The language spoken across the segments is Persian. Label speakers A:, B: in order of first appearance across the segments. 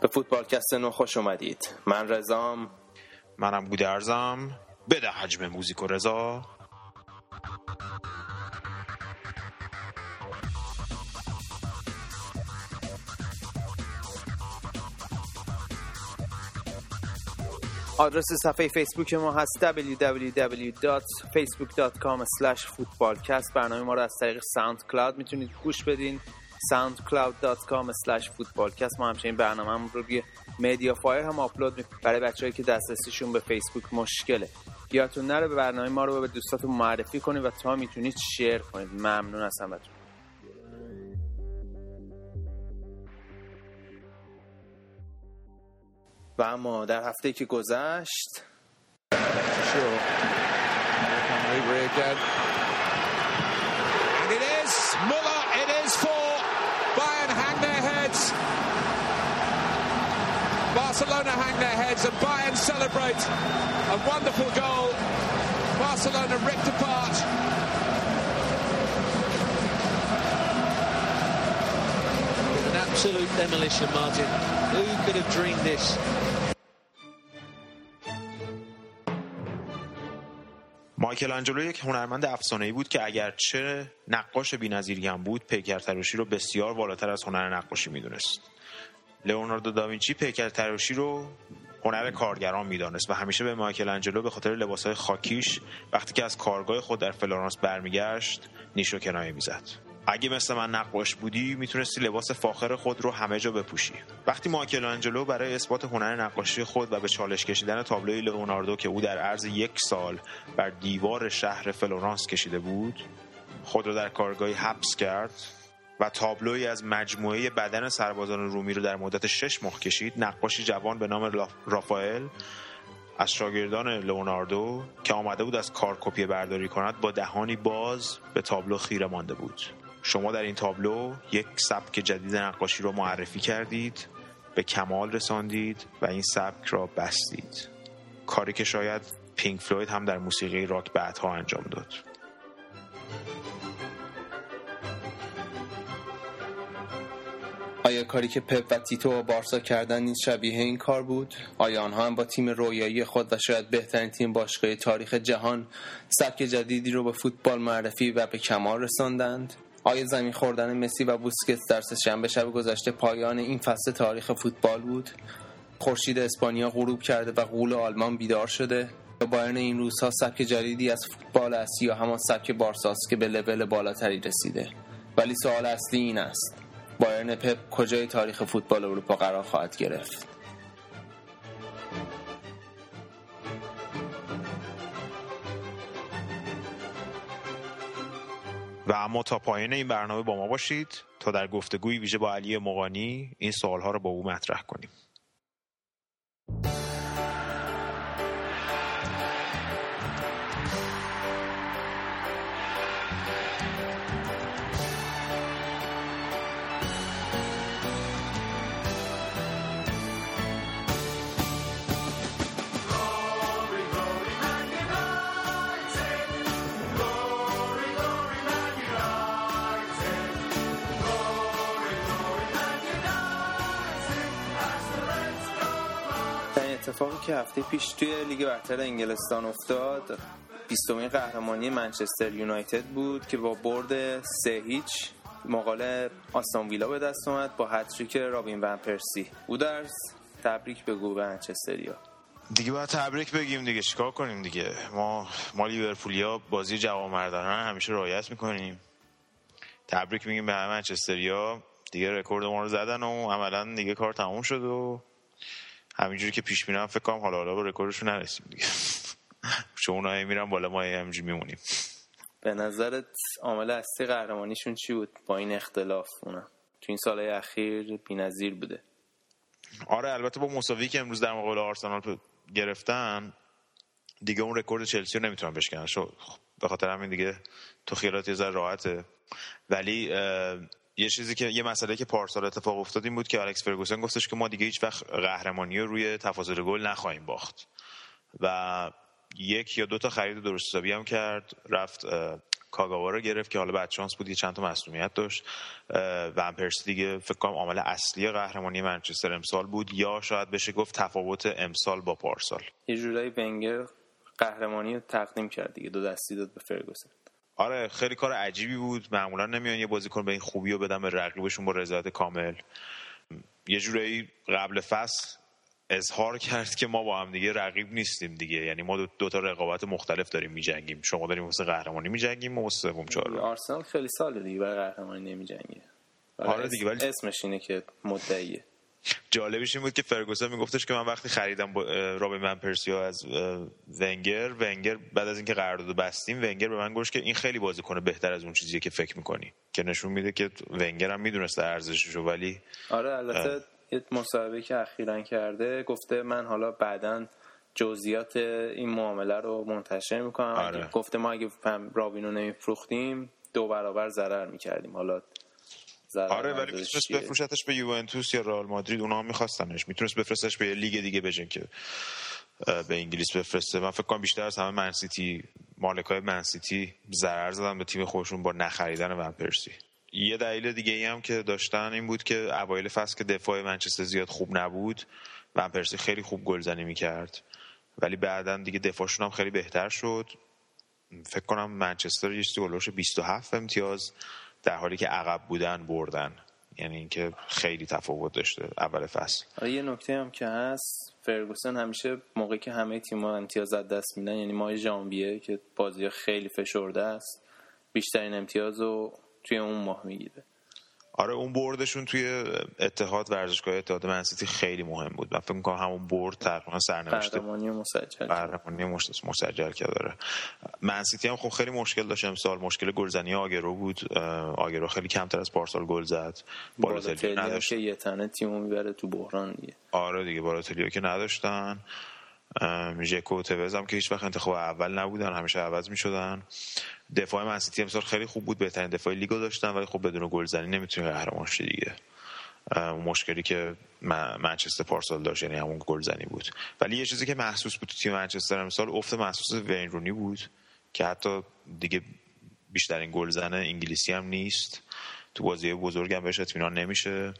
A: به فوتبالکست نو خوش اومدید. من رزام
B: منم گودرزم بده حجم موزیک و رضا.
A: آدرس صفحه فیسبوک ما هست www.facebook.com footballcast. برنامه ما رو از طریق ساوند کلاود می‌تونید گوش بدین. soundcloud.com footballcast ما همچنین برنامه هم رو روی مدیا فایر هم آپلود می‌کنیم برای بچه‌ای که دسترسیشون به فیسبوک مشکله. یادتون نره به برنامه ما رو به دوستاتون معرفی کنید و تا می‌تونید شیر کنید. ممنون از همتون. و اما در هفته که گذشت
C: And it is Muller, it is for Bayern hang their heads. Barcelona hang their heads and Bayern celebrate a wonderful goal. Barcelona ripped apart.
D: An absolute demolition, Martin. Who could have dreamed this?
B: مایکل آنجلو یک هنرمند افسانه‌ای بود که اگرچه نقاش بی‌نظیری هم بود پیکر تراشی رو بسیار بالاتر از هنر نقاشی می‌دونست لئوناردو داوینچی پیکر تراشی رو هنر کارگران می‌دانست و همیشه به مایکل آنجلو به خاطر لباسهای خاکیش وقتی که از کارگاه خود در فلورانس برمیگشت نیش و کنایه می‌زد. اگه مثل من نقاش بودی می‌تونستی لباس فاخر خود رو همه جا بپوشی. وقتی مایکل آنجلو برای اثبات هنر نقاشی خود و به چالش کشیدن تابلوی لئوناردو که او در عرض یک سال بر دیوار شهر فلورانس کشیده بود خود را در کارگاهی حبس کرد. و تابلوی از مجموعه بدن سربازان رومی رو در مدت شش ماه کشید. نقاشی جوان به نام رافائل از شاگردان لئوناردو که آمده بود از کار کپی برداری کند با دهانی باز به تابلو خیره مانده بود. شما در این تابلو یک سبک جدید نقاشی را معرفی کردید به کمال رساندید و این سبک را بستید. کاری که شاید پینک فلوید هم در موسیقی راک بعدها انجام داد.
A: آیا کاری که پپ و تیتو و بارسا کردن نیز شبیه این کار بود؟ آیا آنها هم با تیم رویایی خود و شاید بهترین تیم باشگاه تاریخ جهان سبک جدیدی رو به فوتبال معرفی و به کمال رساندند؟ آیا زمین خوردن مسی و بوسکتس در شنبه شب گذشته پایان این فصل تاریخ فوتبال بود؟ خورشید اسپانیا غروب کرده و غول آلمان بیدار شده؟ بایرن این روزها سبک جدیدی از فوتبال است یا همان سبک بارساست که به لول بالاتری رسیده؟ ولی سوال اصلی این است بایرن پپ کجای تاریخ فوتبال اروپا قرار خواهد گرفت؟
B: و اما تا پایان این برنامه با ما باشید تا در گفتگوی ویژه با علی مقانی این سوالها رو با او مطرح کنیم.
A: اتفاقی که هفته پیش توی لیگ برتر انگلستان افتاد بیستمین قهرمانی منچستر یونایتد بود که با برد سه هیچ مقابل آستون ویلا به دست اومد با هتریک رابین ون پرسی. بودرز تبریک بگو به منچستریا.
B: دیگه باید تبریک بگیم دیگه. چیکار کنیم دیگه؟ ما ما لیورپولیا بازی جوانمردانه همیشه رعایت می‌کنیم. تبریک میگیم به منچستریا. دیگه رکورد ما رو زدن و عملا دیگه کار تموم شد و همینجوری که پیش میرم فکر کنم حالا حالا به رکوردشون نرسیم دیگه. چون اونها میرن بالا ما همینجوری میمونیم.
A: به نظرت عامل اصلی قهرمانیشون چی بود؟ با این اختلاف اونم تو این سالهای اخیر بی‌نظیر بوده.
B: آره البته با مساوی که امروز در مقابل آرسنال گرفتن دیگه اون رکورد چلسی رو نمی‌تونن بشکنن. شو به خاطر همین دیگه تو خیالات یه ذره راحته. ولی یه چیزی که یه مسئله که پارسال اتفاق افتاد این بود که الکس فرگوسن گفتش که ما دیگه هیچ وقت قهرمانی رو روی تفاضل گل نخواهیم باخت. و یک یا دو تا خرید درست حسابی هم کرد رفت کاگاوا رو گرفت که حالا بعد چانس بود یه چند تا مسئولیت داشت. ون پرسی دیگه فکر کنم عامل اصلی قهرمانی منچستر امسال بود یا شاید بشه گفت تفاوت امسال با پارسال.
A: یه جورایی ونگر قهرمانی رو تقدیم کرد دیگه دو دستی داد به فرگوسن.
B: آره خیلی کار عجیبی بود. معمولا نمیان یه بازیکن به این خوبی رو بدن به رقیبشون با رضایت کامل. یه جورایی قبل فصل اظهار کرد که ما با هم دیگه رقیب نیستیم دیگه. یعنی ما دو, تا رقابت مختلف داریم میجنگیم. شما داریم واسه قهرمانی میجنگیم ما واسه سوم چهارم.
A: آرسنال خیلی سال دیگه برای قهرمانی نمیجنگه.
B: آره دیگه ولی
A: اسمش اینه که مدعیه.
B: جالبش این بود که فرگوسن میگفتش که من وقتی خریدم رابی من پرسیا از ونگر ونگر بعد از اینکه قرارداد بستیم ونگر به من گفت که این خیلی بازی کنه بهتر از اون چیزیه که فکر می‌کنی. که نشون میده که ونگر هم می‌دونسته ارزششو ولی
A: آره البته یه مصاحبه که اخیرا کرده گفته من حالا بعدا جزئیات این معامله رو منتشر می‌کنم. آره. گفته ما اگه رابینو نمیفروختیم دو برابر ضرر می‌کردیم. حالا
B: آره ولی می‌تونست بفروشتش به یوونتوس یا رئال مادرید اونا هم میخواستنش. می‌تونست بفرستش به یه لیگ دیگه بجن که به انگلیس بفرسته. من فکر کنم بیشتر از همه منسیتی مالکای منسیتی ضرر زدن به تیم خودشون با نخریدن ون پرسی. یه دلیل دیگه ای هم که داشتن این بود که اوایل فصل که دفاع منچستر زیاد خوب نبود ون پرسی خیلی خوب گلزنی می‌کرد. ولی بعدا دیگه دفاعشون هم خیلی بهتر شد. فکر کنم منچستر یه 27 امتیاز در حالی که عقب بودن بردن. یعنی اینکه خیلی تفاوت داشته اول فصل.
A: آره یه نکته هم که هست فرگوسن همیشه موقعی که همه تیم‌ها امتیاز از دست میدن یعنی ماه ژانویه که بازی خیلی فشرده است بیشترین امتیاز رو توی اون ماه می‌گیره.
B: آره اون بردشون توی اتحاد ورزشگاه اتحاد منسیتی خیلی مهم بود. من فکر می‌کنم همون برد تقریبا سرنوشت
A: قهرمانی مسجل.
B: قهرمانی مسجل کرد داره. منسیتی هم خب خیلی مشکل داشت امسال. مشکل گلزنی آگرو بود. آگرو خیلی کمتر از پارسال گل زد.
A: بالاتلی نداشت که یه تنه تیمو می‌بره تو بحران دیگه.
B: آره دیگه بالاتلی که نداشتن. ژکو و توز هم که هیچ وقت انتخاب اول نبودن همیشه عوض می‌شدن. دفاع منسیتی امسال خیلی خوب بود بهترین دفاع لیگو داشتن ولی خب بدون گلزنی نمی‌تونی قهرمان شی دیگه. مشکلی که منچستر پارسال داشت یعنی همون گلزنی بود. ولی یه چیزی که محسوس بود تو تیم منچستر امسال افت محسوس وین رونی بود که حتی دیگه بیشترین گلزن انگلیسی هم نیست. تو بازی بزرگ هم بهش اطمینان نمیشه.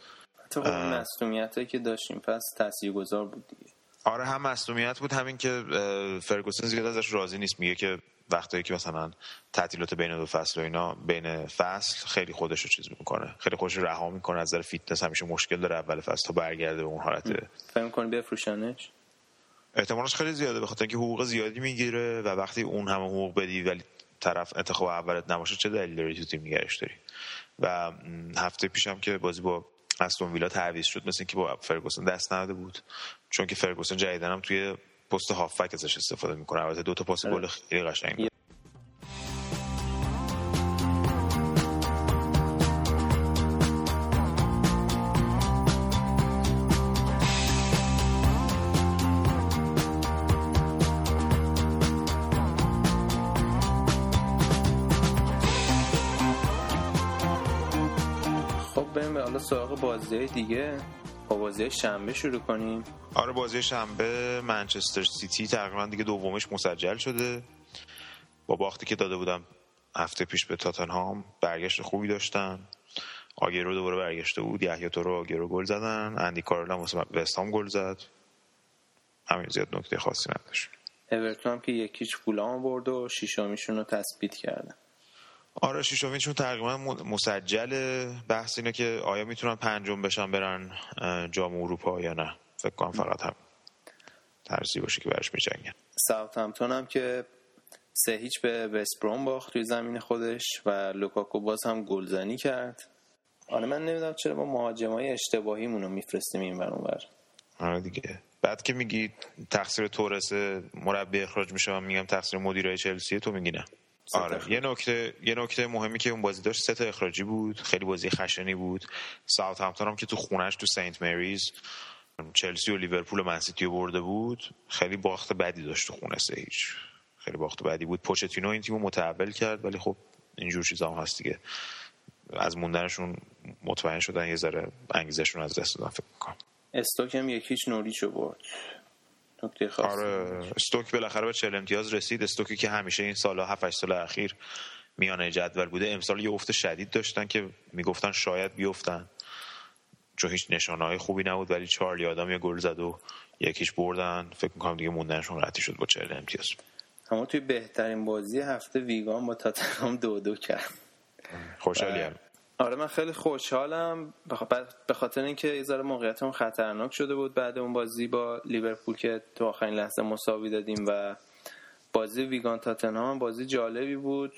A: تو خب که داشتیم پس تاثیرگذار بود دیگه.
B: آره هم مصدومیت بود همین که فرگوسن زیاد ازش راضی نیست. میگه که وقتی که مثلا تعطیلات بین دو فصل و اینا بین فصل خیلی خودش رو چیز می‌کنه. خیلی خودش رو رها می‌کنه از نظر فیتنس همیشه مشکل داره اول فصل تا برگرده به اون حالت.
A: فکر می‌کنی بفروشنش؟
B: احتمالش خیلی زیاده بخاطر اینکه حقوق زیادی می‌گیره و وقتی اون همه حقوق بدی ولی طرف انتخاب اولت نباشه چه دلیلی داری تو تیم نگهش داری؟ و هفته پیشم که بازی با استون ویلا تعویض شد مثل اینکه با فرگوسن دست نداده بود. چون که فرگوسن جدیدن هم توی پست هافک ازش استفاده می‌کنه. البته دو تا پاس گل خیلی قشنگ
A: سراغ بازی دیگه. با بازی شنبه شروع کنیم.
B: آره بازی شنبه منچستر سیتی تقریبا دیگه دومش مسجل شده. با باختی که داده بودم هفته پیش به تاتنهام برگشت خوبی داشتن. آگرو دوباره برگشته بود. یحیی تو رو آگرو گل زدن. اندی کارل هم وستام گل زد. همین زیاد نکته خاصی نداشت.
A: اورتون هم که یکیچ فولام برد و شیشامیشون رو تثبیت کردن
B: آره شیشوینشون تقریبا مسجل بحث اینه که آیا می‌تونن پنجم بشن برن جام اروپا یا نه. فکر کنم فقط هم ترسی باشه که برش میجنگن.
A: ساوت همتون هم که سه هیچ به وستبروم باخت توی زمین خودش و لوکاکو باز هم گلزنی کرد. آره من نمی‌دونم چرا ما مهاجمای اشتباهیمون رو میفرستیم این بر اونور
B: آره دیگه. بعد که میگی تقصیر تورس مربی اخراج میشه میگم تقصیر مدیرای چلسی تو میگی نه. آره یه نکته یه نکته مهمی که اون بازی داشت سه تا اخراجی بود خیلی بازی خشنی بود. ساوت همتون هم که تو خونش تو سنت مریز چلسی و لیورپول و منسیتی رو برده بود خیلی باخت بدی داشت تو خونه سه هیچ خیلی باخت بدی بود. پوچتینو این تیمو متحول کرد ولی خب اینجور چیزا هم هست دیگه. از موندنشون مطمئن شدن یه ذره انگیزشون از دست دادن فکر می‌کنم.
A: استوک هم یکیش نوریچو برد. نکته
B: آره استوک بالاخره به 40 امتیاز رسید. استوکی که همیشه این سالها 7 سال اخیر میانه جدول بوده. امسال یه افت شدید داشتن که می‌گفتن شاید بیفتن. چون هیچ نشانه های خوبی نبود ولی چارلی آدم یه گل زد و یکیش بردن. فکر می‌کنم دیگه موندنشون قطعی شد با چهل امتیاز.
A: اما توی بهترین بازی هفته ویگان با تاتنهام دو دو کرد.
B: خوشحالیم
A: آره من خیلی خوشحالم. به خاطر اینکه یه ذره موقعیتمون خطرناک شده بود بعد اون بازی با لیورپول که تو آخرین لحظه مساوی دادیم و بازی ویگان تاتنهام بازی جالبی بود.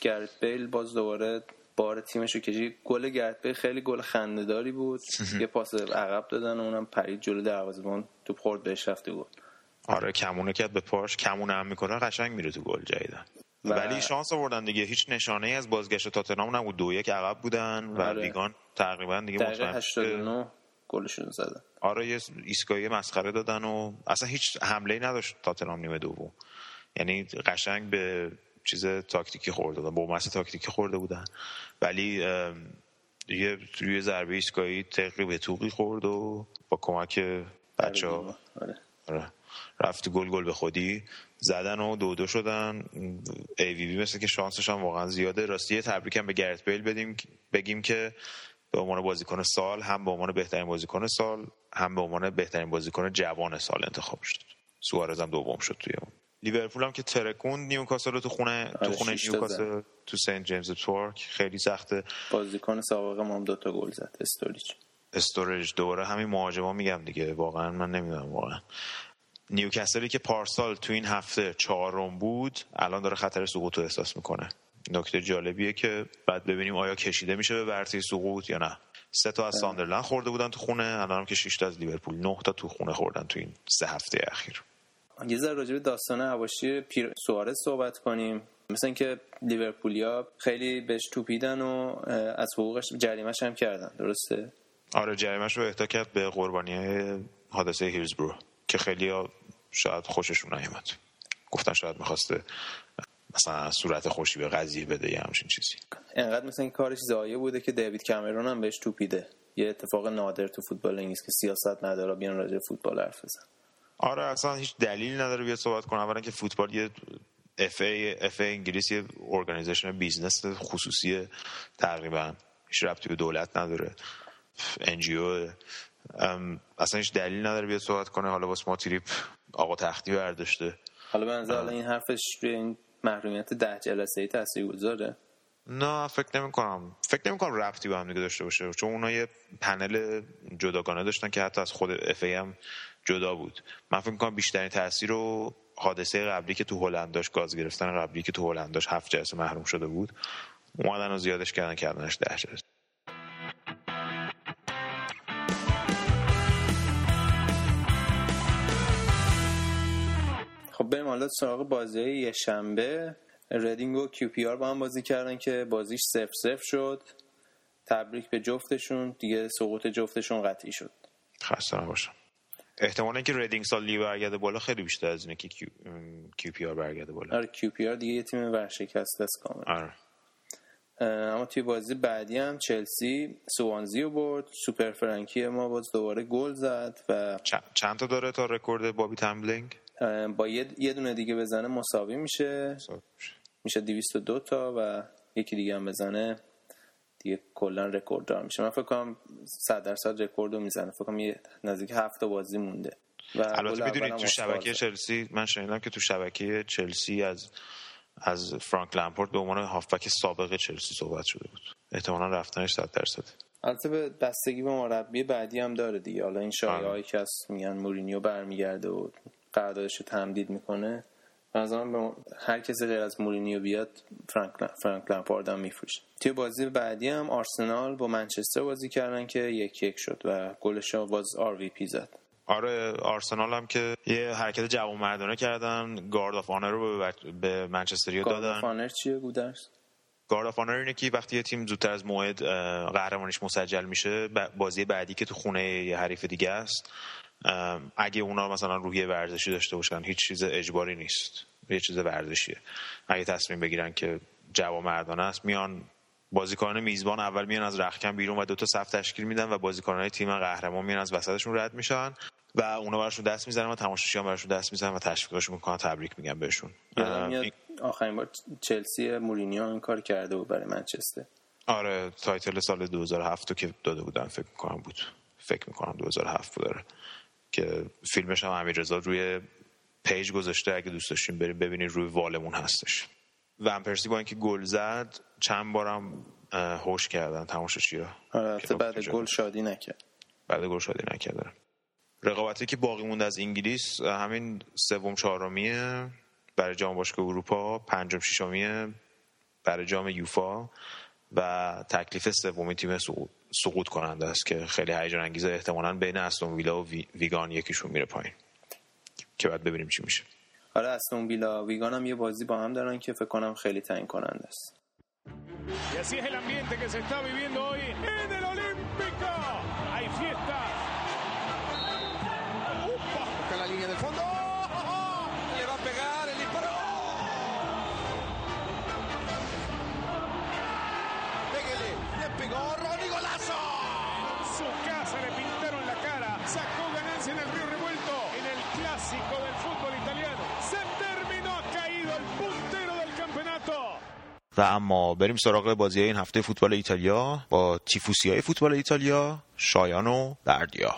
A: گرت بیل باز دوباره بار تیمش رو کشید. گل گرت بیل خیلی گل خندهداری بود. یه پاس عقب دادن و اونم پرید جلو دروازه‌بان. تو خورد بهش رفته بود
B: آره کمونه کرد به پاش. کمونه هم می‌کنه قشنگ میره تو گل جدیدن و... ولی شانس آوردن دیگه. هیچ نشانه ای از بازگشت تاتنهام نبود. دو یک عقب بودن و آره. لیگان تقریبا دیگه
A: مطمئن 89 گلشون زدن.
B: آره یه ایستگاهی مسخره دادن و اصلا هیچ حمله ای نداشت تاتنهام نیمه دوم. یعنی قشنگ به چیز تاکتیکی خورده بودن با تاکتیکی خورده بودن. ولی یه روی ضربه ایستگاهی تقریبا به توقی خورد و با کمک بچه ها آره. آره. رفت گل گل به خودی. زدن و دو دو شدن. AVB مثل که شانسش هم واقعا زیاده. راستی تبریک هم به گرت بیل بدیم بگیم که به عنوان بازیکن سال هم به عنوان بهترین بازیکن سال هم به عنوان بهترین بازیکن جوان سال انتخاب شد. سوارز هم دوم شد توی اون. لیورپول هم که ترکوند نیوکاسل رو تو خونه تو آره، خونه نیوکاسل تو سنت جیمز پارک خیلی سخته.
A: بازیکن سابق ما هم دو تا گل زد. استوریج
B: استوریج دوباره همین مهاجما میگم دیگه. واقعا من نمی‌دونم واقعا. نیوکاسلی که پارسال تو این هفته چهارم بود الان داره خطر سقوط رو احساس می‌کنه. نکته جالبیه که بعد ببینیم آیا کشیده میشه به ورطه سقوط یا نه. سه تا از ساندرلند خورده بودن تو خونه الان هم که 6 تا از لیورپول 9 تا تو خونه خوردن تو این سه هفته اخیر.
A: یه ذره راجع به داستان حواشی پیر سوارز صحبت کنیم. مثل اینکه لیورپولیا خیلی بهش توپیدن و از حقوقش جریمش هم کردن. درسته؟
B: آره جریمش رو اهدا کرد به قربانی حادثه هیلزبرو. که خیلی شاید خوششون نیومد. گفتن شاید می‌خواسته مثلا صورت خوشی به قضیه بده یه همچین چیزی.
A: انقدر مثلا این کارش زایه بوده که دیوید کامرون هم بهش توپیده. یه اتفاق نادر تو فوتبال انگلیس که سیاست نداره بیان راجع فوتبال حرف بزن.
B: آره اصلا هیچ دلیل نداره بیاد صحبت کنه. اولا که فوتبال یه FA FA انگلیس یه organization business خصوصی تقریبا هیچ ربطی به دولت نداره. ان اصلا هیچ دلیل نداره بیاد صحبت کنه. حالا واسه ما تریپ آقا تختی برداشته.
A: حالا به نظر این حرفش روی این محرومیت ده جلسه ای تاثیر گذاره؟
B: نه فکر نمی کنم فکر نمی کنم ربطی با هم دیگه داشته باشه. چون اونا یه پنل جداگانه داشتن که حتی از خود FA هم جدا بود. من فکر کنم بیشترین تاثیر رو حادثه قبلی که تو هلند داشت گاز گرفتن قبلی که تو هلند داشت هفت جلسه محروم شده بود اومدن و زیادش کردن کردنش ده جلسه.
A: حالا سراغ بازی یه شنبه. ردینگ و QPR با هم بازی کردن که بازیش صفر صفر شد. تبریک به جفتشون. دیگه سقوط جفتشون قطعی شد.
B: خسته نباشم. احتمال اینکه ردینگ سال لی برگرده بالا خیلی بیشتر از اینه که Q, QPR برگرده بالا.
A: آره QPR دیگه یه تیم ورشکسته است کامل.
B: آره.
A: اما توی بازی بعدی هم چلسی سوانزی رو برد. سوپر فرانکی ما باز دوباره گل زد و
B: چند تا داره تا رکورد بابی تمبلینگ؟
A: با یه دونه دیگه بزنه مساوی میشه. میشه. 202 تا و یکی دیگه هم بزنه. دیگه کلا رکورد دار میشه. من فکر کنم 100 درصد رکورد رو می‌زنه. فکر کنم یه نزدیک هفت بازی مونده.
B: و البته بدونید تو شبکه چلسی من شنیدم که تو شبکه چلسی از از فرانک لامپارد به عنوان هافبک سابق چلسی صحبت شده بود. احتمالا رفتنش 100 درصد
A: البته به بستگی به مربی بعدی هم داره دیگه. حالا این شایعه هایی که میگن مورینیو برمیگرده و قراردادش رو تمدید می‌کنه نظرم به هر کسی غیر از مورینیو بیاد فرانک فرانک لامپارد هم میفروشه. توی بازی بعدی هم آرسنال با منچستر بازی کردن که یک یک شد و گلش باز RVP زد.
B: آره آرسنال هم که یه حرکت جوان مردانه کردن. guard of honour رو به منچستریا دادن guard
A: of honour چیه گودرز
B: guard of honour اینه که وقتی یه تیم زودتر از موعد قهرمانیش مسجل میشه بازی بعدی که تو خونه یه حریف دیگه است. اگه اونا مثلا روحیه ورزشی داشته باشن هیچ چیز اجباری نیست. یه چیز ورزشیه. اگه تصمیم بگیرن که جوان مردانه است میان بازیکنان میزبان اول میان از رختکن بیرون و دو تا صف تشکیل میدن و بازیکنان تیم قهرمان میان از وسطشون رد میشن و اونا براشون دست می‌زنن و تماشاچیان براشون دست می‌زنن و تشویقشون می‌کنن تبریک میگن بهشون.
A: آخرین بار چلسی مورینیو این کار کرده بود برای منچستر.
B: آره title سال 2007 که داده بودن فکر می‌کنم بود. فکر می‌کنم 2007 بود داره که فیلمش هم امیر رضا روی page گذاشته. اگه دوست داشتین بریم ببینید روی wall مون هستش. ون پرسی با اینکه گل زد چند بارم هوش کردن. تماشاچی
A: ها آره بعد گل شادی نکرد.
B: بعد گل شادی نکرد رقابتی که باقی مونده از انگلیس همین سوم چهارمیه. برای جام باشگاه اروپا پنجم ششمیه. برای جام یوفا. و تکلیف سومی تیم سقوط کننده است که خیلی هیجان انگیزه احتمالاً بین استون ویلا و ویگان یکیشون میره پایین. که بعد ببینیم چی میشه.
A: آره استون ویلا ویگان هم یه بازی با هم دارن که فکر کنم خیلی تعیین کننده است.
B: اما بریم سراغ بازی این هفته فوتبال ایتالیا با تیفوسی های فوتبال ایتالیا شایان و بردیا.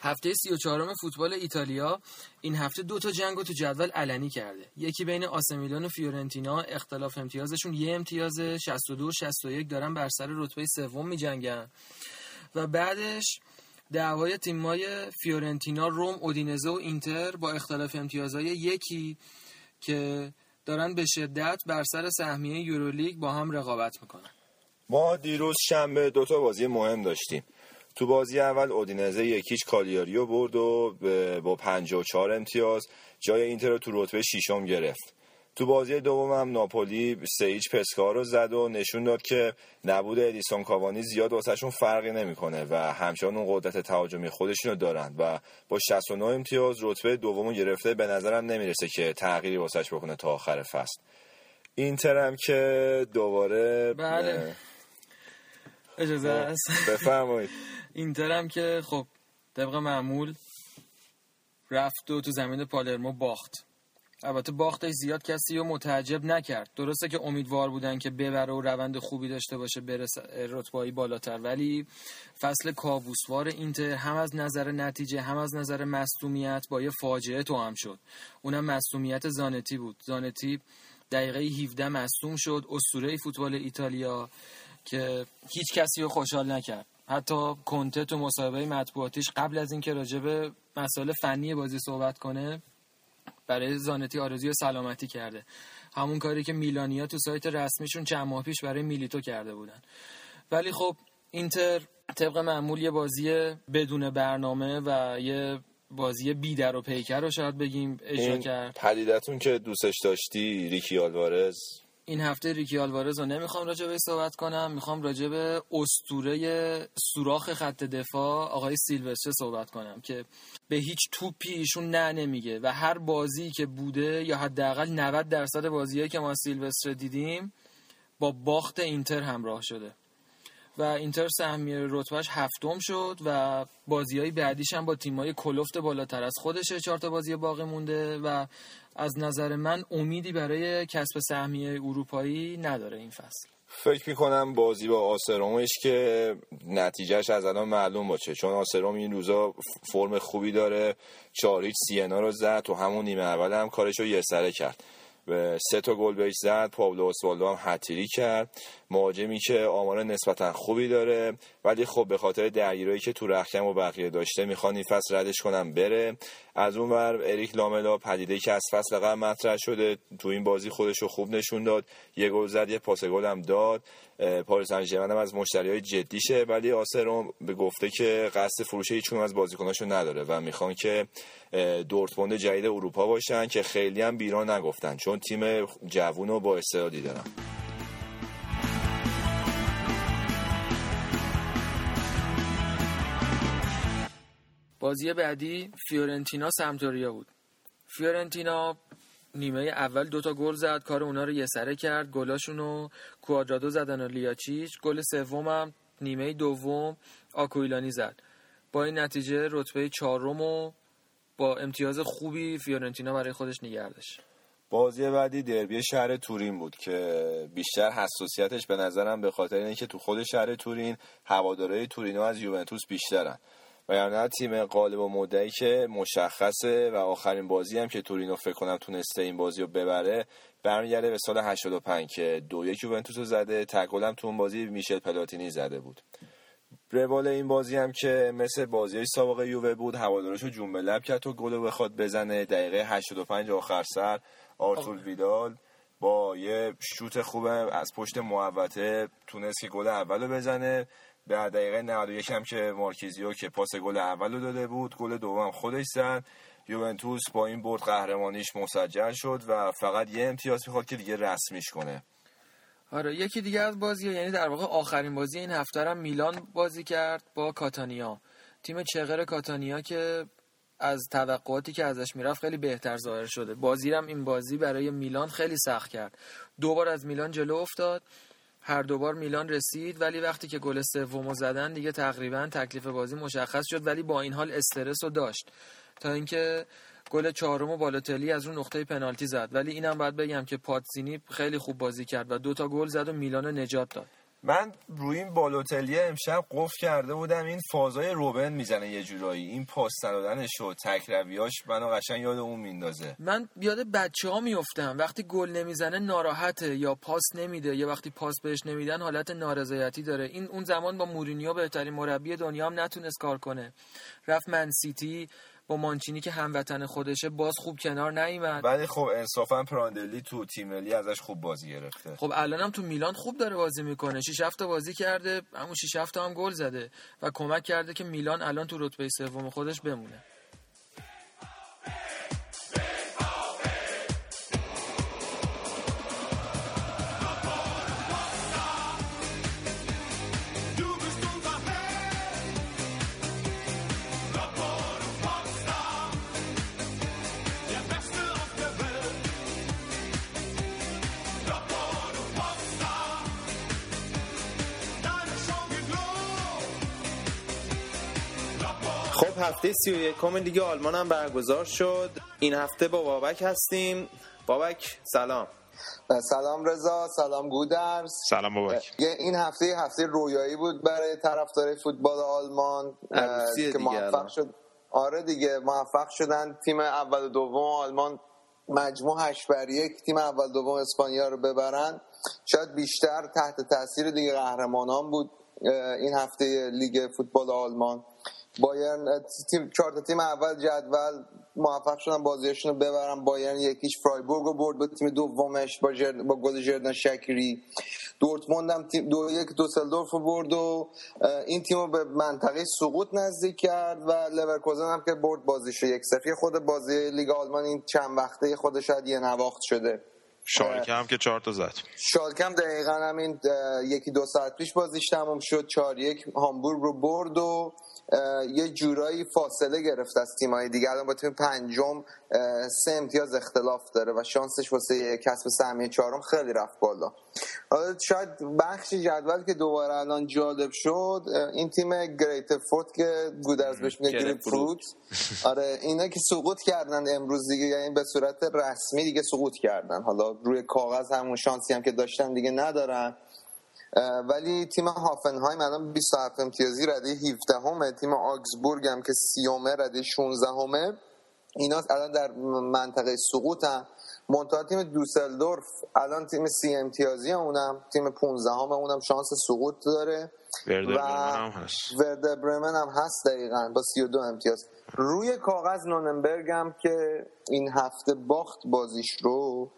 E: هفته سی و چهارم فوتبال ایتالیا این هفته دو تا جنگ تو جدول علنی کرده. یکی بین آسمیلان و فیورنتینا اختلاف امتیازشون یه امتیاز 62 و 61 دارن بر سر رتبه سوم میجنگن. و بعدش دعوای تیمای فیورنتینا روم اودینزه و اینتر با اختلاف امتیازهای یکی که دارن به شدت بر سر سهمیه یورولیگ با هم رقابت می‌کنن.
F: ما دیروز شنبه دوتا بازی مهم داشتیم. تو بازی اول اودینزه یکیش کالیاریو برد و با 54 امتیاز جای اینتر رو تو رتبه ششم گرفت. تو بازی دوم هم ناپولی سیج پسکار رو زد و نشون داد که نبود ادیسون کاوانی زیاد واسهشون فرقی نمی‌کنه و همچنان اون قدرت تهاجمی خودشون رو دارن و با 69 امتیاز رتبه دوم گرفته به نظرم نمی‌رسه که تغییری واسهش بکنه تا آخر فصل. اینتر هم که دوباره
E: بله. اجازه است.
F: بفرمایید.
E: اینتر هم که خب طبق معمول رفت و تو زمین پالرمو باخت. البته باختش زیاد کسی رو متعجب نکرد. درسته که امیدوار بودن که ببره و روند خوبی داشته باشه بره رتبایی بالاتر. ولی فصل کابوسوار اینتر هم از نظر نتیجه هم از نظر مصدومیت با یه فاجعه تو هم شد. اونم مصدومیت زانتی بود. زانتی دقیقه 17 مصدوم شد. اسطوره فوتبال ایتالیا که هیچ کسی رو خوشحال نکرد. حتی کنته تو مصاحبه مطبوعاتیش قبل از اینکه راجع به مسائل فنی بازی صحبت کنه برای زانتی آرزوی سلامتی کرده. همون کاری که میلانیا تو سایت رسمیشون چند ماه پیش برای میلیتو کرده بودن. ولی خب اینتر طبق معمول یه بازی بدون برنامه و یه بازی بیدر و پیکر رو شاید بگیم اجرا کرد.
F: پدیدتون که دوستش داشتی ریکی آلوارز
E: این هفته ریکی آلوارز رو نمی‌خوام راجع به صحبت کنم. می‌خوام راجع به استوره سوراخ خط دفاع آقای سیلوستر صحبت کنم که به هیچ توپی ایشون نه نمیگه و هر بازی که بوده یا حداقل 90 درصد بازیایی که ما سیلوستر دیدیم با باخت اینتر همراه شده. و اینتر سهمیه رتبهش هفتم شد و بازی های بعدیش هم با تیمای کلفت بالاتر از خودشه. چهار تا بازی باقی مونده و از نظر من امیدی برای کسب سهمیه اروپایی نداره این فصل.
F: فکر می‌کنم بازی با آسرومش که نتیجهش از الان معلوم باشه. چون آسروم این روزا فرم خوبی داره. چاریچ سینا رو زد تو همون نیمه اول هم کارش رو یه سره کرد. سه تا گل بهش زد. پابلو اسوالدو هم هتری کرد. مهاجمی که آمار نسبتا خوبی داره ولی خب به خاطر درگیری که تو رخکم و بقیه داشته می‌خوان این فصل ردش کنم بره. از اون ور اریک لاملا پدیده که از فصل قبل مطرح شده تو این بازی خودش رو خوب نشون داد. یه گل زد یه پاس گل هم داد. پاریس سن از مشتری های جدیشه ولی آسرو به گفته که قصد فروش هیچون از بازیکناشو نداره و می‌خوان که دورتموند جدید اروپا باشن که خیلی هم بیران نگفتن چون تیم جوون و با استعدادی دارن.
E: بازی بعدی فیورنتینا سمتوریا بود. فیورنتینا نیمه اول دوتا گل زد کار اونا رو یه سره کرد گلاشون رو کوادرادو زدن و لیاچیچ. گل سوم هم نیمه دوم آکویلانی زد. با این نتیجه رتبه چهارم و با امتیاز خوبی فیورنتینا برای خودش نگه داشت.
F: بازی بعدی دربی شهر تورین بود که بیشتر حساسیتش به نظرم به خاطر اینه که تو خود شهر تورین هوادارهای تورینو از یوونتوس بیشترن. و یعنی تیم قالب و مدعی که مشخصه و آخرین بازی هم که تورینو فکر کنم تونسته این بازی رو ببره برمیگرده به سال 85 که دو یک یوونتوس رو زده. تقلم تو اون بازی میشل پلاتینی زده بود. روال این بازی هم که مثل بازی های سابق یووه بود هوادارشو جون به لب کرد تو گل بخواد بزنه. دقیقه 85 آخر سر آرتور ویدال با یه شوت خوب از پشت محوطه تونست که گل اول بزنه. در دقیقه 91 هم که مارکیزیو که پاس گل اول داده بود گل دوم خودش زد. یوونتوس با این برد قهرمانیش مسجل شد و فقط یه امتیاز می‌خواد که دیگه رسمیش کنه.
E: آره یکی دیگه از بازی. یعنی در واقع آخرین بازی این هفته هم میلان بازی کرد با کاتانیا. تیم چغر کاتانیا که از توقعاتی که ازش می‌رفت خیلی بهتر ظاهر شده. بازی هم این بازی برای میلان خیلی سخت کرد. دوبار از میلان جلو افتاد. هر دوبار میلان رسید ولی وقتی که گل سومو زدن دیگه تقریبا تکلیف بازی مشخص شد ولی با این حال استرس رو داشت. تا اینکه گل چهارم و بالوتلی از اون نقطه پنالتی زد. ولی اینم باید بگم که پاتزینی خیلی خوب بازی کرد و دو تا گل زد و میلان نجات داد.
F: من روی این بالوتلی امشب قفل کرده بودم این فازای روبن می‌زنه یه جورایی. این پاس دادنش و تکرویاش منو قشنگ یاد اون میندازه.
E: من یاد بچه ها میفتم. وقتی گل نمی‌زنه ناراحته یا پاس نمیده یا وقتی پاس بهش نمیدن حالت نارضایتی داره. این اون زمان با مورینیو بهترین مربی دنیا هم نتونست کار کنه. رفت منسیتی با مانچینی که هموطن خودشه باز خوب کنار نیومد.
F: ولی خب انصافا پراندلی تو تیم ملی ازش خوب بازی گرفته.
E: خب الانم تو میلان خوب داره بازی می‌کنه. 6 هفته بازی کرده همون 6 هفته هم گل زده و کمک کرده که میلان الان تو رتبه سوم خودش بمونه.
A: هفته سی و یکم دیگه آلمان هم برگزار شد. این هفته با بابک هستیم. بابک سلام.
G: سلام رضا سلام گودرز.
B: سلام بابک.
G: یه این هفته هفته رویایی بود برای طرفدار فوتبال آلمان که
A: دیگه
G: موفق. شد. آره دیگه موفق شدن. تیم اول و دوم آلمان مجموع هشت بر یک. تیم اول دوم اسپانیا رو ببرن. شاید بیشتر تحت تاثیر لیگ قهرمانان بود این هفته لیگ فوتبال آلمان. بایرن تیم چهار تا تیم اول جدول موفق شدن بازیشون رو ببرن. بایرن یکیش فرایبورگ رو برد به تیم دومش با, جر... با گل جردن شکیری. دورتموند هم تیم دو یک دوسلدورف رو برد و این تیم رو به منطقه سقوط نزدیک کرد و لورکوزن هم که برد بازیش یک صفری خود بازی لیگ آلمان این چند وقته خود شاید یه نواخت شده.
B: شالکه هم که چهار تا زد.
G: شالکم دقیقا همین یکی دو ساعت پیش بازیش تمام شد. چهار یک هامبورگ رو برد و یه جورایی فاصله گرفت از تیمایی دیگه. الان با تیم پنجم سه امتیاز اختلاف داره و شانسش واسه کسب سهمیه چهارم خیلی رفت بالا. حالا شاید بخش جدول که دوباره الان جالب شد این تیم گریت فورت که گودرز بهش میگه گریپ فروت. آره اینا که سقوط کردن امروز دیگه یعنی به صورت رسمی دیگه سقوط کردن. حالا روی کاغذ همون شانسی هم که داشتن دیگه ندارن ولی تیم هافنهایم الان 27 امتیازی رده 17 همه تیم آگزبورگ هم که سیومه رده 16 همه اینا الان در منطقه سقوط هم منتها تیم دوسلدورف الان تیم سی امتیازی هم اونم تیم 15 همه اونم شانس سقوط داره. و ورده برمن هم هست دقیقا با 32 امتیاز. روی کاغذ نوننبرگ هم که این هفته باخت بازیش رو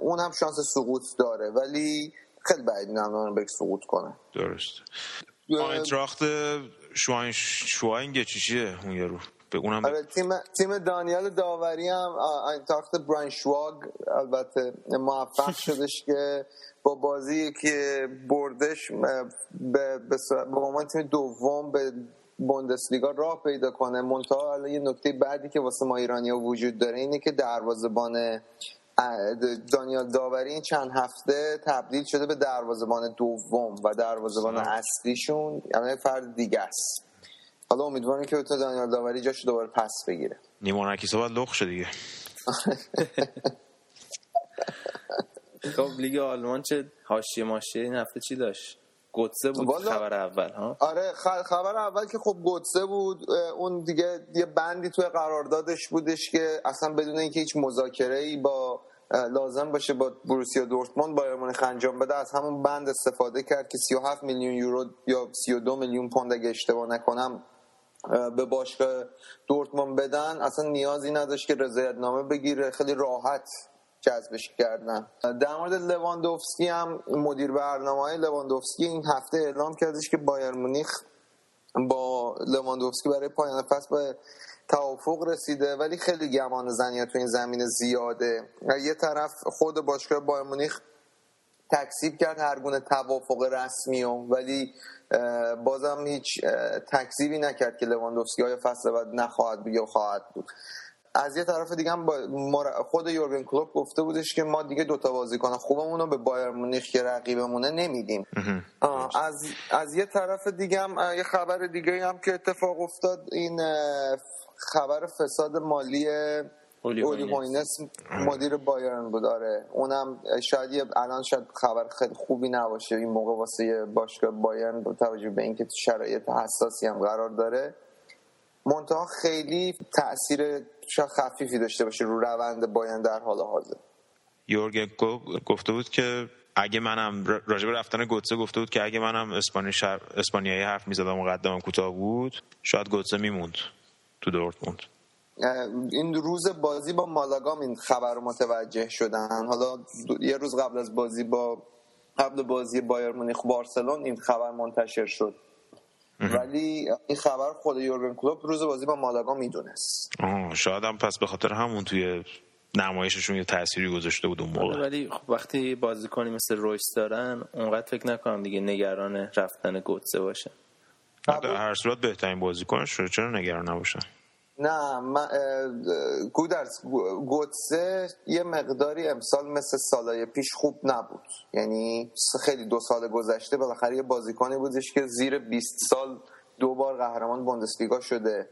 G: اون هم شانس سقوط داره ولی خیلی بعید می‌دونم نوننبرگ سقوط کنه.
B: درست. آینتراخت شواین شواینگ چی چیه اون یارو؟ به اونم
G: آره تیم تیم دانیال داوری هم آینتراخت براینشواگ البته موفق شدش که با بازی که بردش به به عنوان تیم دوم به بوندسلیگا راه پیدا کنه. منتها یه نکته بعدی که واسه ما ایرانی وجود داره اینه که دروازه‌بان دانیال داوری این چند هفته تبدیل شده به دروازه‌بان دوم و دروازه‌بان اصلیشون یعنی فرد دیگه است. حالا امیدوارم که تو دانیال داوری جاشو دوباره پس بگیره.
B: نیما نکیسا باید لخ شه دیگه.
A: خب لیگ آلمان چه حاشیه ماشیه این هفته چی داشت؟ گوتسه بود
G: والا-
A: خبر اول ها؟
G: آره خ- خبر اول که خب گوتسه بود اون دیگه یه بندی توی قراردادش بودش که اصلا بدون اینکه هیچ مذاکره ای با لازم باشه با بروسیا دورتموند بایر مونیخ انجام بده. از همون بند استفاده کرد که 37 میلیون یورو یا 32 میلیون پوند اگه اشتباه نکنم به باشگاه دورتموند بدن. اصلا نیازی نداشت که رضایت نامه بگیره. خیلی راحت جذبش کردن. در مورد لواندوفسکی هم مدیر برنامه های لواندوفسکی این هفته اعلام کردش که بایر مونیخ با لواندوفسکی برای پایان فصل به توافق رسیده ولی خیلی گمان زنی تو این زمینه زیاده. یه طرف خود باشگاه بایر مونیخ تکذیب کرد هر گونه توافق رسمی و ولی بازم هیچ تکذیبی نکرد که لواندوفسکی های فصل بعد نخواهد بود یا خواهد بود. از یه طرف دیگه هم خود یورگن کلوپ گفته بودش که ما دیگه دوتا بازیکن خوبمون رو به بایر مونیخ که رقیبمونه نمیدیم. از از یه طرف دیگه هم یه خبر دیگه هم که اتفاق افتاد این خبر فساد مالی
A: اولی هوینس.
G: مدیر بایرن بود. آره. اونم شاید الان شاید خبر خیلی خوبی نباشه. این موقع واسه باشگاه بایرن با توجه به اینکه تو شرایط حساسی هم قرار داره. منتها خیلی تاثیر خفیفی داشته باشه رو روند بایرن در حال حاضر.
B: یورگن گفته بود که اگه منم راجع به رفتن گوتسه گفته بود که اگه منم اسپانی شر... اسپانیایی حرف می‌زدم و قدمم کوتاه بود شاید گوتسه میموند تو دورتموند.
G: این روز بازی با مالاگام این خبر رو متوجه شدن. حالا یه روز قبل از بازی با قبل بازی بایر مونیخ بارسلون این خبر منتشر شد. ولی این خبر خود یورگن کلوپ روز بازی با مالاگا می‌دونست.
B: شاید هم پس به خاطر همون توی نمایششون یه تأثیری گذاشته بود اون موقع.
A: ولی خب وقتی بازیکنی مثل رویس دارن اونقدر فکر نکنم دیگه نگران رفتن گوتسه باشه.
B: در هر صورت بهترین بازیکن شده چرا نگران نباشن؟
G: نه گودرز گو- گوتسه یه مقداری امسال مثل سالهای پیش خوب نبود. یعنی خیلی دو سال گذشته بالاخره یه بازیکنی بودش که زیر 20 سال دو بار قهرمان بوندسلیگا شده.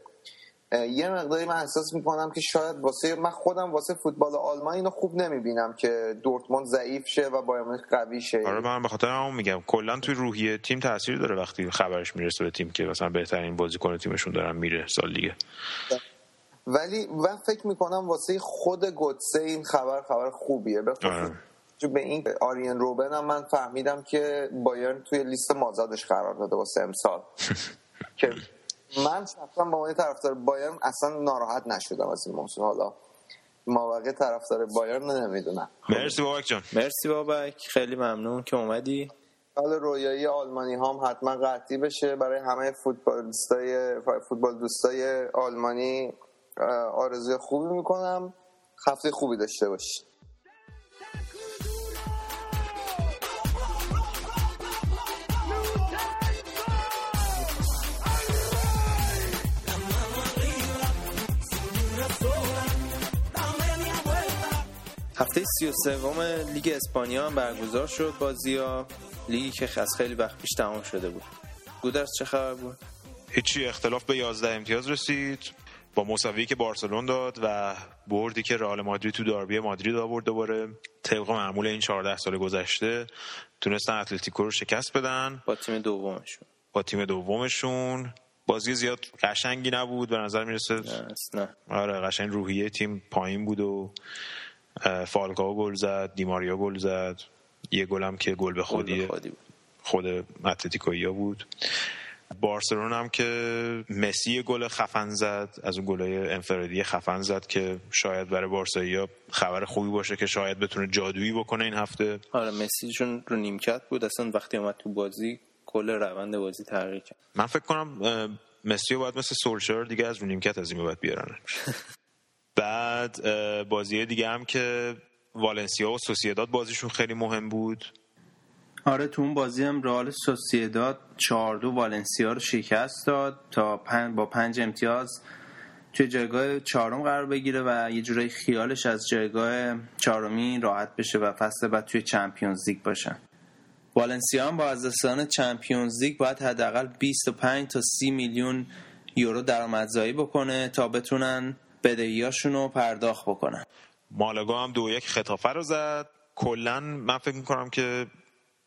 G: یه مقداری من احساس می‌کنم که شاید واسه من خودم واسه فوتبال آلمان اینو خوب نمی‌بینم که دورتموند ضعیف شه و بایر مونیخ قوی شه.
B: آره من به خاطر همون میگم. کلا توی روحیه تیم تاثیر داره وقتی خبرش می‌رسه به تیم که مثلا بهترین بازیکن تیمشون دارن میره سال دیگه.
G: ولی من فکر می‌کنم واسه خود گوتسه این خبر خبر خوبیه. به خصوص
B: آره.
G: به این آریان روبن هم من فهمیدم که بایرن توی لیست مازادش قرار داده واسه امسال. که من شخصا با عنوان طرفدار بایرن اصلا ناراحت نشدم از این موضوع. حالا مابقی طرفدار بایرن نمی‌دونم.
B: مرسی بابک جان.
A: مرسی بابک. خیلی ممنون که اومدی.
G: حال رویایی آلمانی هم حتما قطعی بشه. برای همه فوتبالیستای فوتبال دوستای آلمانی آرزوی خوبی می‌کنم. هفته خوبی داشته باشید.
A: هفته سی و سوم لیگ اسپانیا هم برگزار شد. بازی ها لیگی که از خیلی وقت پیش تمام شده بود. گودرز چه خبر بود؟
B: هیچی اختلاف به 11 امتیاز رسید. با مساوی که بارسلون داد و بردی که رئال مادرید تو داربی مادرید آورد دوباره. طبق معمول این 14 سال گذشته تونستن اتلتیکو رو شکست بدن.
A: با تیم دومشون.
B: با تیم دومشون. بازی زیاد قشنگی نبود به نظر می‌رسه
A: نه نه
B: آره قشنگ روحیه تیم پایین بود و فالکاو گل زد دیماریا گل زد. یه گلم که گل به
A: خودی
B: خود اتلتیکویا بود. بارسلون هم که مسی گل خفن زد از اون گلای انفرادی خفن زد که شاید برای بارسایی خبر خوبی باشه که شاید بتونه جادویی بکنه این هفته.
A: آره مسی چون رو نیمکت بود اصلا وقتی اومد تو بازی کل روند بازی تغییر کرد.
B: من فکر کنم مسی رو باید مثل سولشر دیگه از رو نیمکت از این بیارن بعد بازی دیگه هم که والنسیا و سوسیداد بازیشون خیلی مهم بود.
H: آره تو اون بازی هم رئال سوسییداد 4 دو والنسیا رو شکست داد تا پن با پنج امتیاز توی جایگاه چهارم قرار بگیره و یه جورایی خیالش از جایگاه چهارمی راحت بشه و فصل بعد توی چمپیونز لیگ باشن. والنسیا هم با از دستان چمپیونز لیگ باید حداقل 25 تا 30 میلیون یورو درآمدزایی بکنه تا بتونن بدهیاشون رو پرداخت بکنن.
B: مالاگا هم دو یک خطافه رو زد. کلا من فکر می‌کنم که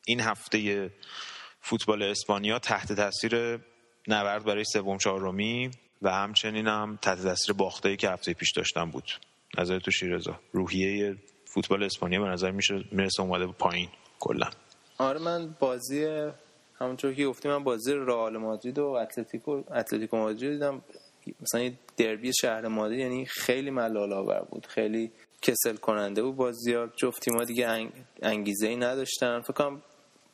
B: این هفته فوتبال اسپانیا تحت تاثیر نبرد برای سوم چهارمی و همچنین هم تحت تاثیر باختایی که هفته پیش داشتن بود. نظر تو شیرزا روحیه فوتبال اسپانیا به نظر میشه می‌رسه اومده پایین کلا
A: آره من بازی همونطور که گفتی من بازی رئال مادرید و اتلتیکو اتلتیکو مادرید دیدم. مثلا دربی شهر مادرید یعنی خیلی ملال آور بود خیلی کسل کننده بود بازی ها. جفت تیم‌ها دیگه انگیزه ای نداشتن. فکر کنم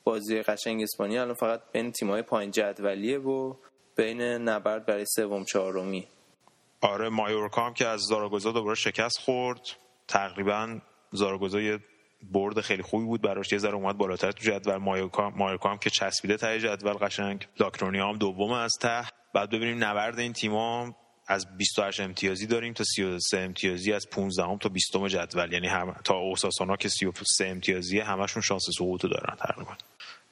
A: بازی قشنگ اسپانیا الان فقط بین تیم‌های پایین جدولیه و بین نبرد برای سوم چهارمی.
B: آره مایورکا هم که از زاراگوزا دوباره شکست خورد. تقریبا زاراگوزا یه برد خیلی خوبی بود براش. یه ذره اومد بالاتر تو جدول. مایورکا هم که چسبیده ته جدول قشنگ. لاکرونیا هم دوم از ته. بعد ببینیم نبرد این تیم‌ها از 28 امتیازی داریم تا 33 امتیازی از 15 هم تا 20 جدول. یعنی هم تا اوساسونا که 33 امتیازی همشون شانس سقوط دارن تقریبا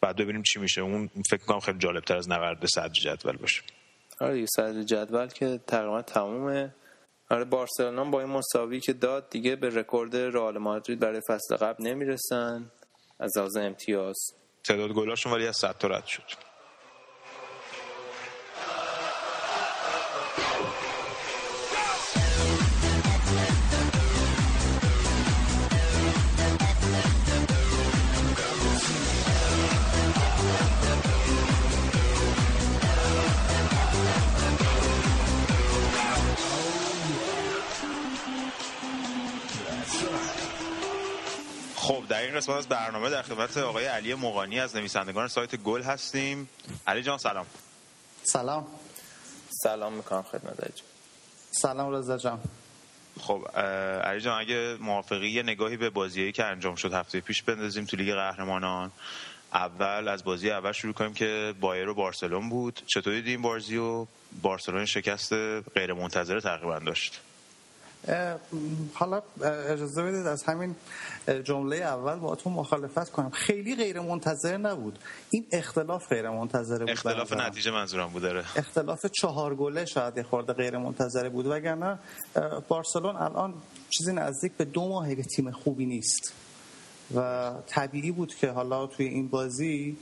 B: بعد ببینیم چی میشه. اون فکر کنم خیلی جالب تر از نبرد صدر جدول باشه.
A: آره صدر جدول که تقریبا تمومه. آره بارسلونا با این مساوی که داد دیگه به رکورد رئال مادرید برای فصل قبل نمی‌رسن. از لحاظ امتیاز.
B: تعداد گلاشون ولی از 100 تا رد شد. قسمت از برنامه در خدمت آقای علی مقانی از نویسندگان سایت گل هستیم. علی جان سلام.
I: سلام.
A: سلام می‌کنم خدمت علی
I: سلام رضا جان.
B: خب علی جان اگه موافقی یه نگاهی به بازیایی که انجام شد هفته پیش بندازیم تو لیگ قهرمانان. اول از بازی اول شروع کنیم که بایر و بارسلون بود. چطوری دیدیم بازی و بارسلون شکست غیر منتظره تقریبا داشت؟
I: حالا اجازه بدید از همین جمله اول با تو مخالفت کنم. خیلی غیر منتظر نبود. این اختلاف غیر منتظره بود
B: اختلاف نتیجه منظورم بود داره
I: اختلاف چهار گله شاید خورده غیر منتظره بود. وگرنه بارسلون الان چیزی نزدیک به دو ماه که تیم خوبی نیست. و طبیعی بود که حالا توی این بازی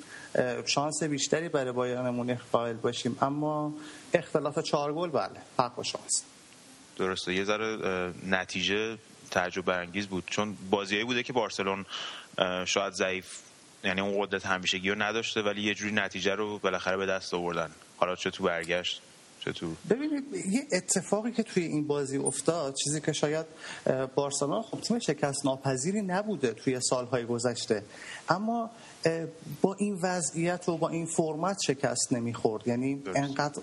I: شانس بیشتری برای بایرن مونیخ قائل باشیم. اما اختلاف چهار گل بله حق و شانس.
B: درسته. یه ذره نتیجه تعجب برانگیز بود. چون بازیایی بوده که بارسلون شاید ضعیف یعنی اون قدرت همیشگی رو نداشته ولی یه جوری نتیجه رو بالاخره به دست آوردن. حالا چه تو برگشت
I: ببینید یه اتفاقی که توی این بازی افتاد چیزی که شاید بارسلون خب تیم شکست ناپذیری نبوده توی سالهای گذشته. اما با این وضعیت و با این فرمت شکست نمی‌خورد. یعنی انقدر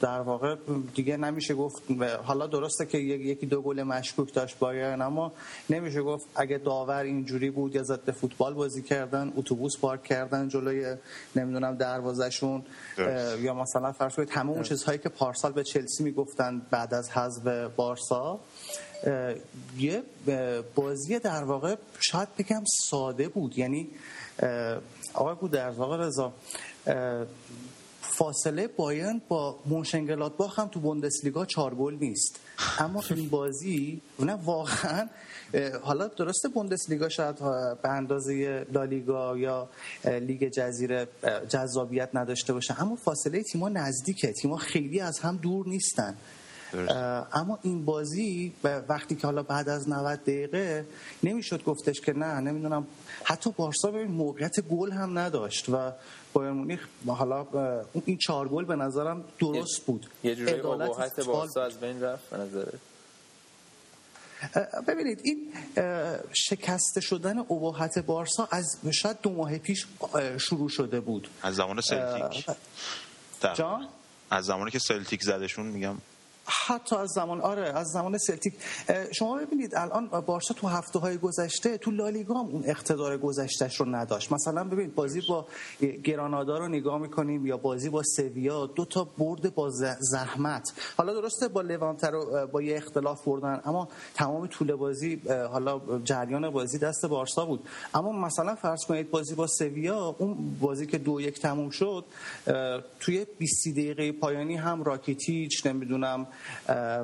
I: در واقع دیگه نمیشه گفت حالا درسته که یکی دو گل مشکوک داشت بایرن اما نمیشه گفت اگه داور اینجوری بود یا ضد فوتبال بازی کردن اتوبوس پارک کردن جلوی نمی‌دونم دروازشون یا مثلا فرض کنید همه اون چیزهایی که پارسال به چلسی می‌گفتن بعد از حذف بارسا یه بازی در واقع شاید بگم ساده بود. یعنی آقای بود در واقع رضا فاصله بایرن با مونشنگلادباخ هم تو بوندسلیگا چهار گل نیست. اما این بازی نه واقعا حالا درسته بوندسلیگا شاید به اندازه لالیگا یا لیگ جزیره جذابیت نداشته باشه. اما فاصله تیم‌ها نزدیکه. تیم‌ها خیلی از هم دور نیستن. اما این بازی وقتی که حالا بعد از 90 دقیقه نمی‌شد گفتش که نه نمی‌دونم حتی بارسا به موقعیت گل هم نداشت و بایر مونیخ حالا این چهار گل به نظرم درست بود.
A: یه جوری ابهت بارسا از بین رفت به نظر.
I: ببینید این شکسته شدن ابهت بارسا از شاید دو ماه پیش شروع شده بود.
B: از زمان سلتیک.
I: جان؟
B: از زمانی که سلتیک زدشون میگم
I: حتی از زمان آره از زمان سلتیک. شما ببینید الان بارسا تو هفته های گذشته تو لالیگا اون اقتدار گذشتهش رو نداشت. مثلا ببینید بازی با گرانادا رو نگاه می‌کنیم یا بازی با سویا دو تا برد با زحمت. حالا درسته با لوانت رو با یه اختلاف بردن اما تمام طول بازی حالا جریان بازی دست بارسا بود. اما مثلا فرض کنید بازی با سویا اون بازی که دو یک تموم شد توی 20 دقیقه پایانی هم راکیتیچ نمی‌دونم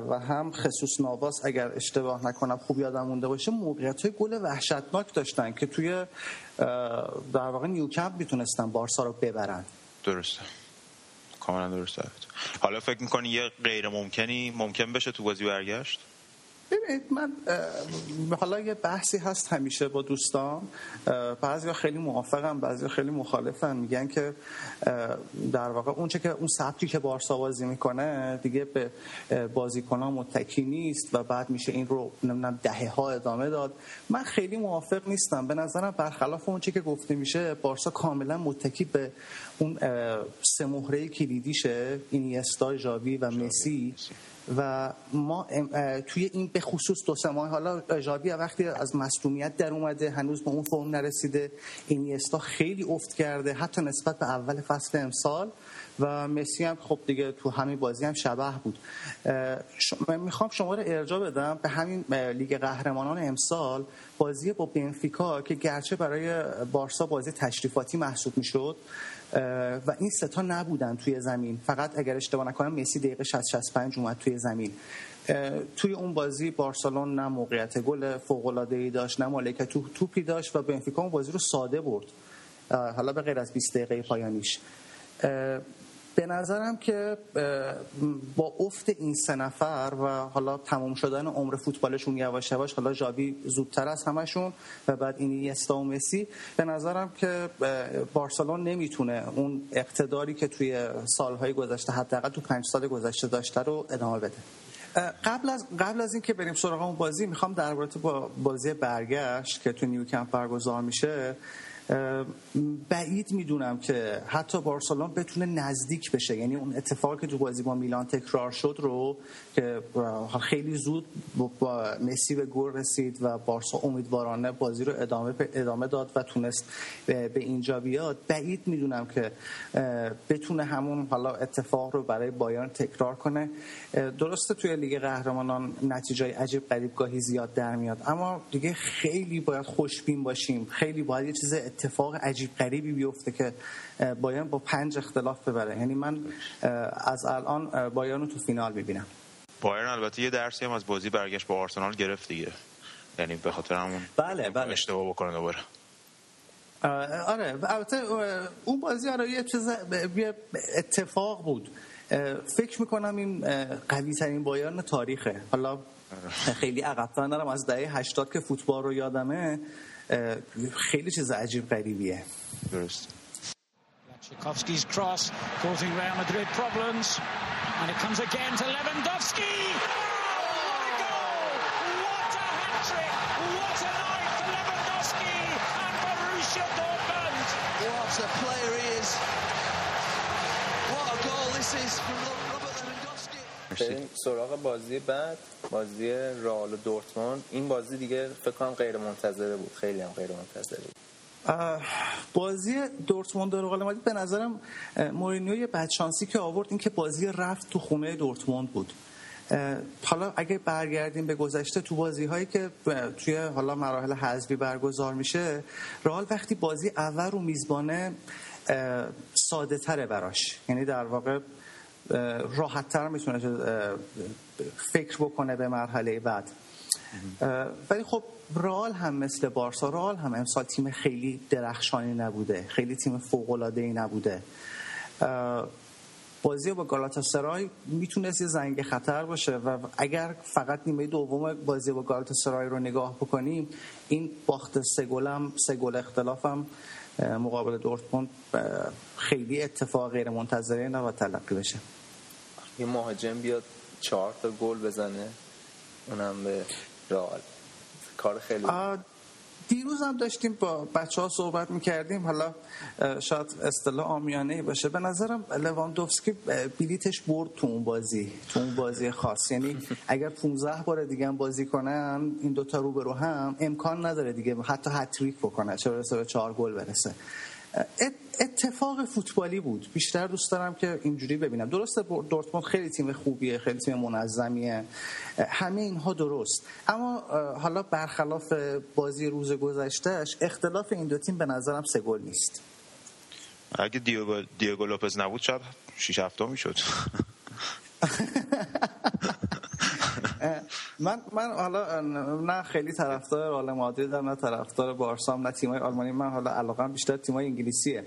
I: و هم خصوص نواس اگر اشتباه نکنم خوب یادم مونده باشه موقعیت های گل وحشتناک داشتن که توی در واقع نیوکمپ می‌تونستن بارسا رو ببرن.
B: درسته. کاملا درسته. حالا فکر می‌کنی یه غیر ممکنی ممکن بشه تو بازی برگشت؟
I: ببینید من حالا یه بحثی هست همیشه با دوستان. بعضی خیلی موافقم بعضی خیلی مخالفن. میگن که در واقع اونچه که اون سبکی که بارسا بازی می‌کنه دیگه به بازیکنان متکی نیست و بعد میشه این رو نمی‌دونم دهه ها ادامه داد. من خیلی موافق نیستم. به نظرم برخلاف اونچه که گفته میشه بارسا کاملا متکی به اون سه مهره کلیدیشه اینیستا ژاوی و مسی. و ما توی این به خصوص دو سه ماه حالا ژاوی وقتی از مصدومیت در اومده هنوز به اون فرم نرسیده. اینیستا خیلی افت کرده حتی نسبت به اول فصل امسال. و مسی هم خب دیگه تو همین بازی هم شبه بود. من می‌خوام شما رو ارجاع بدم به همین لیگ قهرمانان امسال. بازی با بنفیکا که گرچه برای بارسا بازی تشریفاتی محسوب می‌شد. و این ستا نبودن توی زمین. فقط اگر اشتباه نکنم مسی دقیقه 60 65 اومد توی زمین. توی اون بازی بارسلون نه موقعیت گل فوق العاده داشت نه مالکیت تو توپی داشت و بنفیکا اون بازی رو ساده برد. حالا به غیر از 20 دقیقه پایانیش. به نظرم که با افت این سه نفر و حالا تمام شدن عمر فوتبالشون یواش یواش حالا جاوی زودتر از همشون و بعد این و مسی به نظرم که بارسلون نمی‌تونه اون اقتداری که توی سالهای گذشته حداقل تو پنج سال گذشته داشته رو ادامه بده. قبل از قبل از اینکه بریم سراغ اون بازی می‌خوام در با بازی برگشت که تو نیوکمپ برگزار میشه بعید می‌دونم که حتی بارسلون بتونه نزدیک بشه. یعنی اون اتفاقی که تو بازی با میلان تکرار شد رو که خیلی زود با مسی به گل رسید و بارسا امیدوارانه بازی رو ادامه ادامه داد و تونست به اینجا بیاد. بعید می‌دونم که بتونه همون حالا اتفاق رو برای بایرن تکرار کنه. درسته توی لیگ قهرمانان نتیجه عجیب غریب گاهی زیاد در میاد اما دیگه خیلی باید خوشبین باشیم. خیلی باید یه چیز اتفاق عجیب غریبی بیفته که بایرن با پنج اختلاف ببره. یعنی من از الان بایرن رو تو فینال می‌بینم.
B: بایرن البته یه درسی هم از بازی برگشت با آرسنال گرفت دیگه. یعنی به خاطر همون
I: بله بله.
B: اشتباه بکنه دوباره.
I: آره. البته اون بازی آره یه چیز اتفاق بود. فکر می‌کنم این قوی ترین بایرن تاریخه. حالا خیلی عقبتر نرم از دهه 80 که فوتبال رو یادمه. خیلی چیز عجیب غریبیه
B: درست
J: Tchaikovsky's cross causing Real Madrid problems and it comes again to Lewandowski what a goal what a hat-trick what a night for Lewandowski and Borussia Dortmund
D: what a player he is what a goal this is from Robert Lewandowski
A: بریم سراغ بازی بعد بازی رئال و دورتموند. این بازی دیگه فکر کنم غیر منتظره بود. خیلی هم غیر منتظره بود.
I: بازی دورتموند رو رئال به نظرم مورینیو یه بدشانسی که آورد این که بازی رفت تو خونه دورتموند بود. حالا اگه برگردیم به گذشته تو بازی هایی که توی حالا مراحل حذفی برگزار میشه رئال وقتی بازی اول رو میزبانه ساده تره براش. یعنی در واقع راحت تر می‌تونه فکر بکنه به مرحله بعد. ولی خب رال هم مثل بارسا رال هم امسال تیم خیلی درخشانی نبوده خیلی تیم فوق العاده ای نبوده بازی با گالاتاسرای می‌تونست یه زنگ خطر باشه و اگر فقط نیمه دوم بازی با گالاتاسرای رو نگاه بکنیم این باخت سه گلم سه گل اختلافم مقابل دورتموند خیلی اتفاق غیر منتظره نباید تلقی بشه.
A: یه مهاجم بیاد چهار تا گل بزنه اونم به رئال. کار خیلی
I: دیروز هم داشتیم با بچه ها صحبت می‌کردیم. حالا شاید اصطلاح آمیانه باشه. به نظرم لواندوفسکی بلیتش برد تو اون بازی تو اون بازی خاص. یعنی اگر 15 بار دیگه هم بازی کنن این دوتا رو به رو هم امکان نداره دیگه حتی هتریک بکنه چه برسه به چهار گل برسه. اتفاق فوتبالی بود. بیشتر دوست دارم که اینجوری ببینم. درسته دورتموند خیلی تیم خوبیه خیلی تیم منظمیه. همه اینها درست. اما حالا برخلاف بازی روز گذشتهش اختلاف این دو تیم به نظرم سه گل نیست.
B: اگه دیوگو, دیوگو لوپز نبود شاید 6 7 می‌شد.
I: من من حالا نه خیلی طرفدار رئال مادرید نه طرفدار بارسا نه تیمای آلمانی. من حالا علاقه بیشتر تیمای انگلیسیه.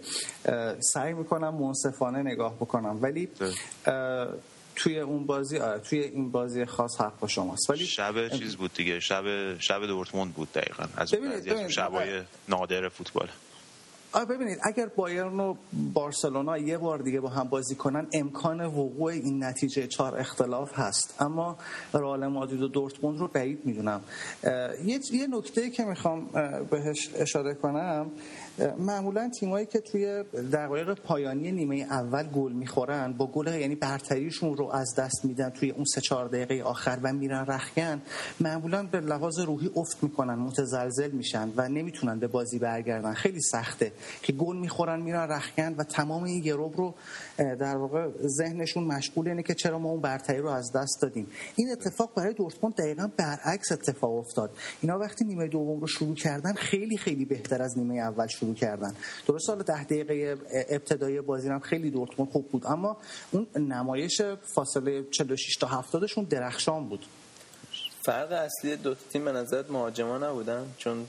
I: سعی می‌کنم منصفانه نگاه بکنم. ولی توی اون بازی آره توی این بازی خاص حق با شماست. ولی
B: شب چیز بود دیگه؟ شب شب دورتموند بود دقیقاً. از اون شبای نادر فوتبال.
I: آه ببینید اگر بایرن و بارسلونا یه بار دیگه با هم بازی کنن امکان وقوع این نتیجه چهار اختلاف هست. اما رئال مادرید و دورتموند رو بعید می‌دونم. یه نکته که می‌خوام بهش اشاره کنم معمولا تیمایی که توی دقایق پایانی نیمه اول گل می‌خورن با گل یعنی برتریشون رو از دست میدن توی اون سه چهار دقیقه آخر و میرن رخکن معمولا به لحاظ روحی افت می‌کنن متزلزل میشن و نمی‌تونن به بازی برگردن. خیلی سخته که گل می‌خورن میرن رخکن و تمام این گروب رو در واقع ذهنشون مشغول اینه که چرا ما اون برتری رو از دست دادیم. این اتفاق برای دورتموند دقیقا برعکس اتفاق افتاد. اینا وقتی نیمه دوم رو شروع کردن خیلی خیلی بهتر از نیمه اول شروع کردن. درست سال ده دقیقه ابتدایی بازی هم خیلی دورتموند خوب بود اما اون نمایش فاصله 46 تا 70 شون درخشان بود.
H: فرق اصلی دو تیم به نظرت مهاجما نبودن؟ چون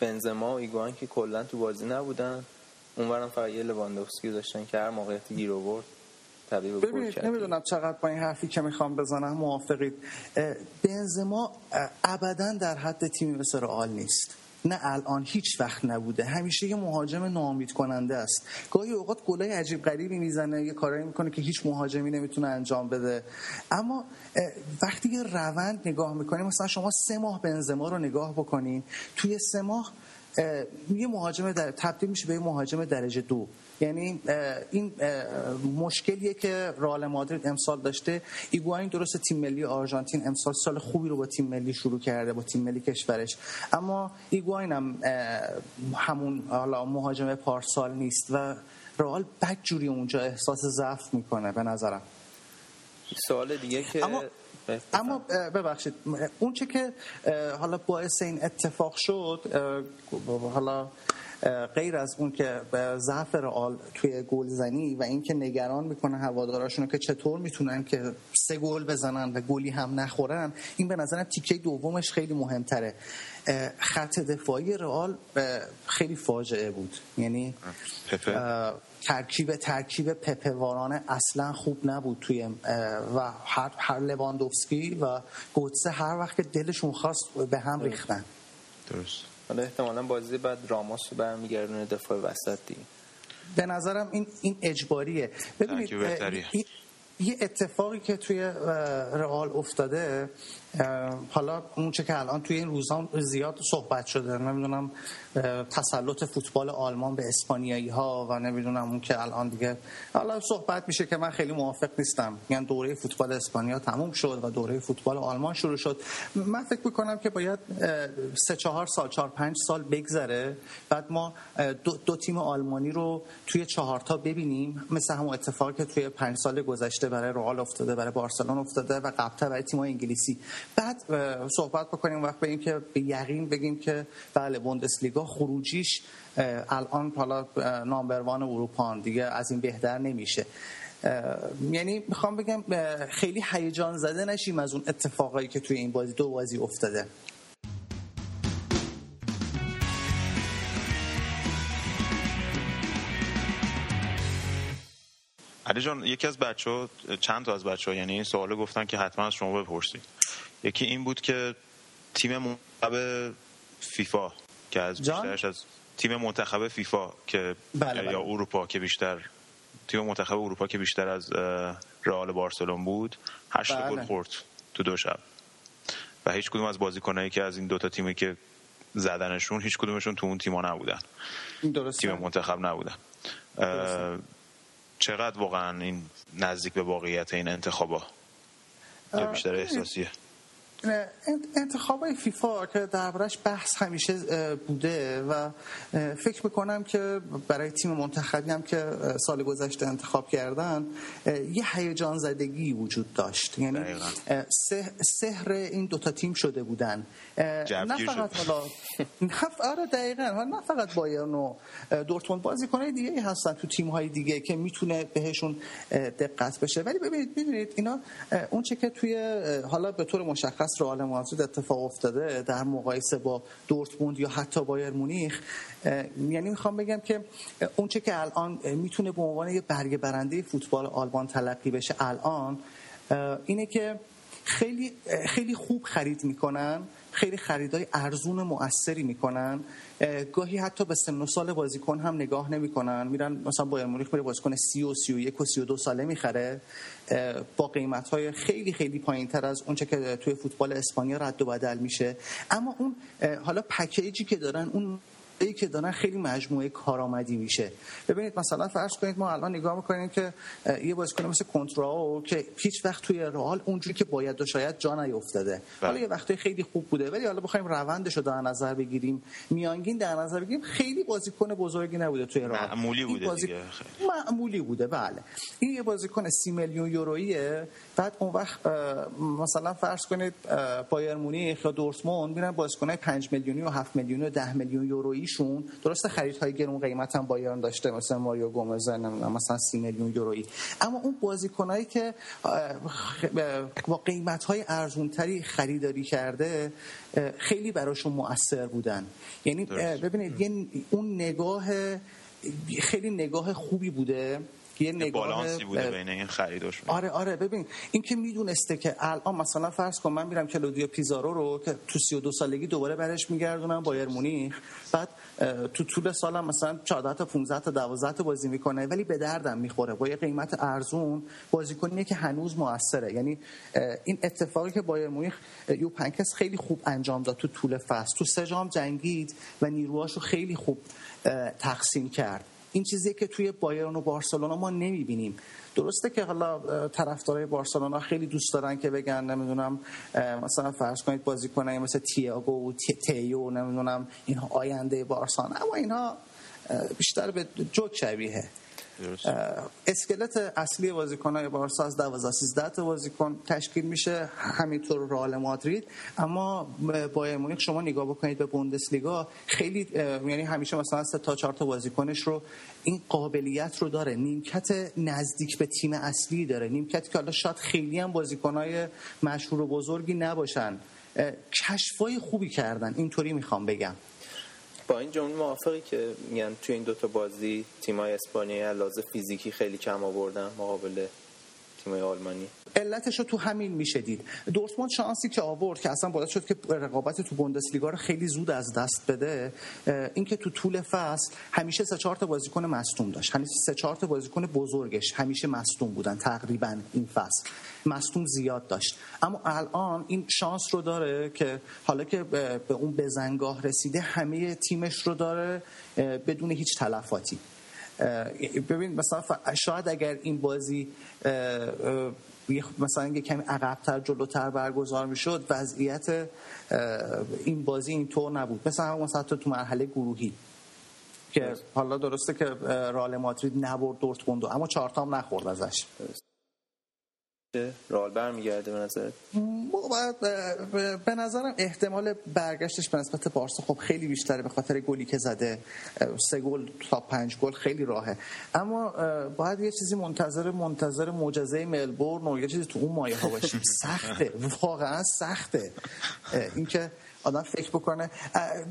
H: بنزما و ایگوان که کلا تو بازی نبودن اونورم فقط یه لواندوفسکی داشتن که هر موقعیتی گیر آورد
I: ببینید نمی‌دونم چقدر با این حرفی که می‌خوام بزنم موافقید. بنزما ابدا در حد تیمی مثل رئال نیست. نه الان هیچ وقت نبوده. همیشه یه مهاجم نامید کننده است. گاهی اوقات گلای عجیب غریبی می‌زنه یه کارایی می‌کنه که هیچ مهاجمی نمی‌تونه انجام بده. اما وقتی یه روند نگاه می‌کنیم مثلا شما سه ماه بنزما رو نگاه بکنین توی سه ماه یه مهاجم در تبدیل میشه به یه مهاجم درجه دو. یعنی این مشکلیه که رئال مادرید امسال داشته. ایگواین درست تیم ملی آرژانتین امسال سال خوبی رو با تیم ملی شروع کرده با تیم ملی کشورش. اما ایگواین هم همون حالا مهاجم پارسال نیست و رئال بدجوری اونجا احساس ضعف می‌کنه به نظرم.
H: سوال دیگه که
I: اما اما ببخشید. اون چه که حالا باعث این اتفاق شد حالا غیر از اون که ضعف رئال توی گلزنی و اینکه نگران می‌کنه هواداراشون که چطور می‌تونن که سه گل بزنن و گلی هم نخورن این به نظرم تیکه دومش خیلی مهمتره. خط دفاعی رئال خیلی فاجعه بود. یعنی ترکیب ترکیب پپوارانه اصلا خوب نبود توی و هر, هر لواندوفسکی و گوتسه هر وقت که دلشون خواست به هم ریختن.
B: درست.
H: حالا احتمالا بازی بعد راموس رو برمیگردونه دفاع وسط دیگه.
I: به نظرم این این اجباریه. ببینید یه اتفاقی که توی رئال افتاده حالا اون چه که الان توی این روزان زیاد صحبت شده نمی‌دونم تسلط فوتبال آلمان به اسپانیایی ها و نمی‌دونم اون که الان دیگه. حالا صحبت میشه که من خیلی موافق نیستم. یعنی دوره فوتبال اسپانیا تموم شد و دوره فوتبال آلمان شروع شد. من فکر می‌کنم که باید سه چهار سال چهار پنج سال بگذره. بعد ما دو, دو تیم آلمانی رو توی چهارتا ببینیم. مثل همون اتفاقی که توی پنج سال گذشته برای رئال افتاده برای بارسلون افتاده و قبلا برای تیم انگلیسی. بعد صحبت بکنیم وقت به که به یقین بگیم که بله بوندسلیگا خروجیش الان حالا نامبروان اروپا دیگه از این بهتر نمیشه. یعنی می‌خوام بگم خیلی هیجان زده نشیم از اون اتفاقایی که توی این بازی دو بازی افتاده.
B: علی جان یکی از بچه ها چند تا از بچه ها یعنی سوال گفتن که حتما از شما بپرسید. یکی این بود که تیم منتخب فیفا که از بیشترش از تیم منتخب فیفا که
I: بله بله.
B: یا اروپا که بیشتر تیم منتخب اروپا که بیشتر از رئال بارسلون بود هشت
I: بله.
B: گل خورد تو دو شب. و هیچ کدوم از بازیکنایی که از این دوتا تیمی که زدنشون هیچ کدومشون تو اون تیما نبودن.
I: درسته.
B: تیم منتخب نبودن. چقدر واقعا این نزدیک به واقعیت این انتخابا؟ یا بیشتر احساسیه.
I: انتخاب فیفا که دربارش بحث همیشه بوده و فکر می‌کنم که برای تیم منتخبی هم که سال گذشته انتخاب کردن یه هیجان زدگی وجود داشت. یعنی سحر این دوتا تیم شده بودن. نه فقط حالا آره دقیقا. نه فقط بایرن و دورتموند. بازیکنای دیگه ای هستن تو تیم های دیگه که می‌تونه بهشون دقت بشه. ولی ببینید ببینید اینا اون چه که توی حالا به طور مشخص رئال مادرید اتفاق افتاده در مقایسه با دورتموند یا حتی بایر مونیخ. یعنی می‌خوام بگم که اون چه که الان می‌تونه به عنوان یه برگ برنده فوتبال آلمان تلقی بشه الان اینه که خیلی خیلی خوب خرید می‌کنن. خیلی خریدای ارزون مؤثری می‌کنن. گاهی حتی به سن و سال بازیکن هم نگاه نمی‌کنن. میرن مثلا بایر مونیخ میره بازیکن 30 و 31 و 32 ساله می‌خره. با قیمت های خیلی خیلی پایین تر از اونچه که توی فوتبال اسپانیا رد و بدل میشه. اما اون حالا پکیجی که دارن اون ای که دارن خیلی مجموعه کارآمدی میشه. ببینید مثلا فرض کنید ما الان نگاه می‌کنیم که یه بازیکن مثل کنتراو که هیچ وقت توی رئال اونجوری که باید و شاید جا نیافتاده حالا یه وقتی خیلی خوب بوده ولی حالا بخوایم روندش رو در نظر بگیریم. میانگین در نظر بگیریم خیلی بازیکن بزرگی نبوده توی رئال.
B: معمولی بوده بازی... دیگه
I: معمولی بوده بله. این یه بازیکن 30 میلیون یوروییه. بعد اون وقت مثلا فرض کنید بایر مونیخ یا دورتموند میرن بازیکنای 5 میلیونی و 7 میلیونی و 10 میلیون یورویی ایشون. درسته خریدهای گرون قیمت هم بایرن داشته مثلا ماریو گومز نمی‌دونم مثلا 30 میلیون یورویی. اما اون بازیکنایی که با قیمت های ارزون تری خریداری کرده خیلی براشون مؤثر بودن. یعنی ببینید اون نگاه خیلی نگاه خوبی بوده.
B: یه نگاه بالانسی بوده بین این خریداش
I: آره آره ببین این که می‌دونسته که الان مثلا فرض کن من میرم کلودیا پیزارو رو که تو 32 سالگی دوباره برش میگردونم بایر مونیخ بعد تو طول سالم مثلا 14 تا 15 تا 12 تا بازی می‌کنه ولی به دردم می‌خوره. با یه قیمت ارزون بازیکنیه که هنوز موثره. یعنی این اتفاقی که بایر مونیخ یو پنکس خیلی خوب انجام داد تو طول فصل. تو سه جام جنگید و نیروهاشو خیلی خوب تقسیم کرد. این چیزی که توی بایرن و بارسلونا ما نمی‌بینیم. درسته که حالا طرفدارای بارسلونا خیلی دوست دارن که بگن نمی‌دونم مثلا فرض کنید بازیکنای مثل تییاگو و تیو نمی‌دونم اینها آینده بارسان اما اینها بیشتر به جوک شبیه. اسکلت اصلی بازیکن‌های بارسا از 12 13 تا بازیکن تشکیل میشه همینطور رئال مادرید. اما با مونیخ شما نگاه بکنید به بوندسلیگا خیلی یعنی همیشه مثلا سه تا چهار تا بازیکنش رو این قابلیت رو داره نیمکت نزدیک به تیم اصلی داره. نیمکتی که حالا شاید خیلی هم بازیکن‌های مشهور و بزرگی نباشن. کشفای خوبی کردن. اینطوری می‌خوام بگم.
H: با این جمله موافقی که میگن توی این دوتا بازی تیمای اسپانیایی لحاظ فیزیکی خیلی کم آوردن مقابل تیمای آلمانی.
I: علتش رو تو همین میشه دید. دورتموند شانسی که آورد که اصلا باعث شد که رقابت تو بوندسلیگا رو خیلی زود از دست بده اینکه تو طول فصل همیشه سه چهار تا بازیکن مصدوم داشت. همیشه سه چهار تا بازیکن بزرگش همیشه مصدوم بودن تقریبا این فصل. مصدوم زیاد داشت. اما الان این شانس رو داره که حالا که به اون بزنگاه رسیده همه تیمش رو داره بدون هیچ تلفاتی. ببین مثلا شاید اگر این بازی مثلا یه کمی عقبتر جلوتر برگزار می‌شد وضعیت این بازی اینطور نبود. مثلا همون مثلا تو مرحله گروهی که حالا درسته که رال مادرید نبرد دورتموند اما چهارتام نخورد ازش.
H: رال برمیگرده به نظر؟
I: به نظرم احتمال برگشتش به نسبت بارسا خب خیلی بیشتره به خاطر گلی که زده. سه گل تا پنج گل خیلی راهه. اما باید یه چیزی منتظر منتظر معجزه ملبورن و یه چیزی تو اون مایه ها باشیم. سخته. واقعا سخته. اینکه آدم فکر بکنه.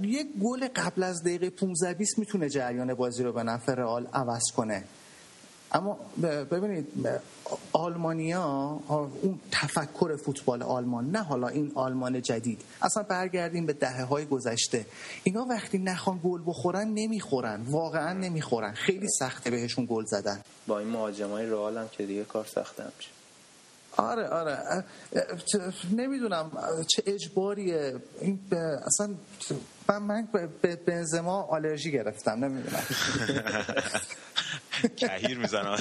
I: یه گل قبل از دقیقه 15 20 می‌تونه جریان بازی رو به نفع رئال عوض کنه. اما ببینید آلمانیا اون تفکر فوتبال آلمان نه حالا این آلمان جدید. اصلا برگردیم به دهه های گذشته. اینا وقتی نخوان گل بخورن نمی‌خورن. واقعا نمی‌خورن. خیلی سخته بهشون گل زدن.
H: با این مهاجمای رئال هم که دیگه کار سخته میشه
I: آره آره. نمی‌دونم چه اجباریه. این اصلا من من به بنزما آلرژی گرفتم نمی‌دونم.
B: کهیر می‌زنه.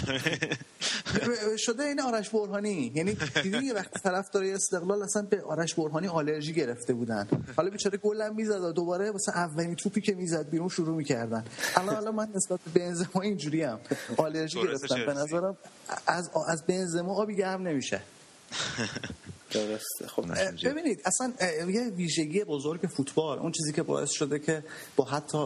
I: شده این آرش برهانی. یعنی دیدی یه وقت طرف داره استقلال اصلا به آرش برهانی آلرژی گرفته بودن. حالا بیچاره گلم می‌زد دوباره واسه اولین توپی که می‌زد بیرون شروع می‌کردن. الان الان من نسبت به بنزما اینجوری ام آلرژی گرفتم. به نظرم از از بنزما آبی گرم نمیشه.
A: درسته. خب
I: ببینید اصلا یه ویژگی بزرگ فوتبال اون چیزی که باعث شده که با حتی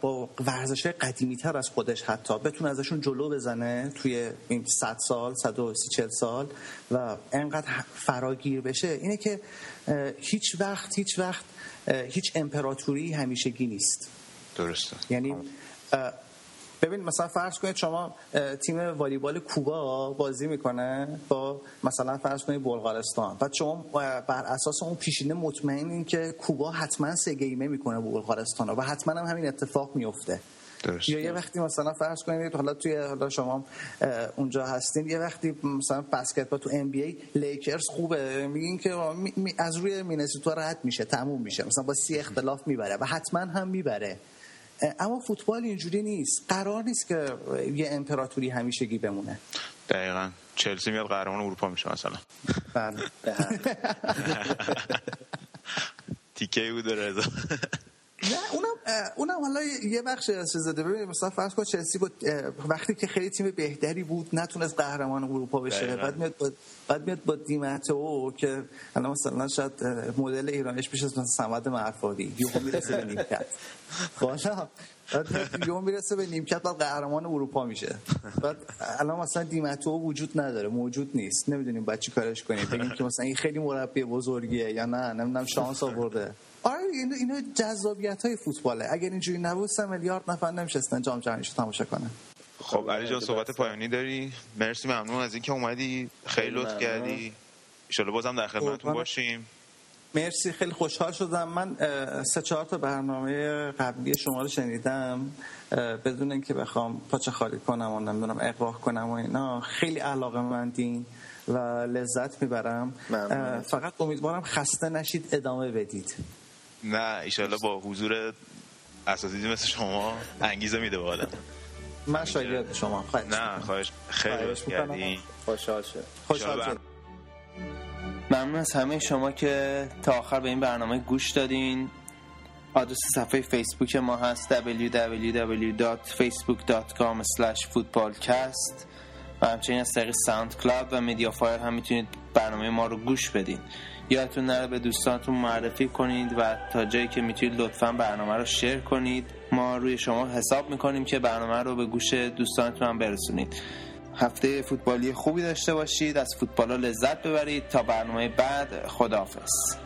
I: با ورزش قدیمی تر از خودش حتی بتونه ازشون جلو بزنه توی این 100 سال 130 سال و انقدر فراگیر بشه اینه که هیچ وقت هیچ وقت هیچ امپراتوری همیشگی نیست.
B: درسته.
I: یعنی ببین مثلا فرض کنید شما تیم والیبال کوبا بازی می‌کنه با مثلا فرض کنید بلغارستان. بعد شما بر اساس اون پیشینه مطمئنین که کوبا حتما سه گیمه می‌کنه بلغارستان و حتما هم همین اتفاق میفته
B: درست.
I: یا یه وقتی مثلا فرض کنید حالا توی حالا شما اونجا هستین یه وقتی مثلا بسکتبال تو ام بی ای لیکرز خوبه. میگین که از روی مینسوتا رد میشه تموم میشه. مثلا با سی اختلاف می‌بره و حتما هم می‌بره. اما فوتبال اینجوری نیست. قرار نیست که یه امپراتوری همیشگی بمونه.
B: دقیقا. چلسی میاد قهرمان اروپا میشه مثلا.
I: بله
B: تیکه بود رضا.
I: نه اونم اونم حالا یه بخش از چیز داده ببینید مثلا فرض کن چلسی بود وقتی که خیلی تیم بهتری بود نتونست قهرمان اروپا بشه. بعد میاد با بعد میاد با دیمتو که الان مثلا شاید مدل ایرانش بشه مثلا سمد معرفادی یهو می‌رسه به نیمکت. بعد یهو می‌رسه به نیمکت بعد قهرمان اروپا میشه. بعد الان مثلا دیمتو وجود نداره موجود نیست. نمی‌دونیم بعد چی کارش کنیم. بگیم که مثلا این خیلی مربی بزرگیه یا نه. نمی‌دونم شانس آورده. آره اینا اینا جذابیت های فوتباله. اگر اینجوری نبود سه میلیارد نفر نمیشستن. جام جهانی رو تماشا کنن.
B: خب علی جان صحبت پایانی داری؟ مرسی ممنون از اینکه اومدی. خیلی لطف کردی. ان بازم در خدمتتون باشیم.
I: مرسی خیلی خوشحال شدم. من سه چهار تا برنامه قبلی شما رو شنیدم. بدون اینکه بخوام پاچه خالی کنم و نمی‌دونم اقراق کنم و اینا خیلی علاقه مندین و لذت می‌برم. فقط امیدوارم خسته نشید ادامه بدید.
B: نه ایشالله با حضور اساتیدی مثل شما انگیزه میده به آدم
I: من شاگرد شما. خواهش
B: نه خواهش. خیلی کردی
A: خوشحال شد.
I: خوشحال شد.
A: ممنون از همه شما که تا آخر به این برنامه گوش دادین. آدرس صفحه فیسبوک ما هست www.facebook.com footballcast. و همچنین از طریق SoundCloud و MediaFire هم می‌تونید برنامه ما رو گوش بدین. یادتون نره به دوستانتون معرفی کنید و تا جایی که می‌تونید لطفا برنامه رو شیر کنید. ما روی شما حساب می‌کنیم که برنامه رو به گوش دوستانتون هم برسونید. هفته فوتبالی خوبی داشته باشید. از فوتبال لذت ببرید. تا برنامه بعد خداحافظ.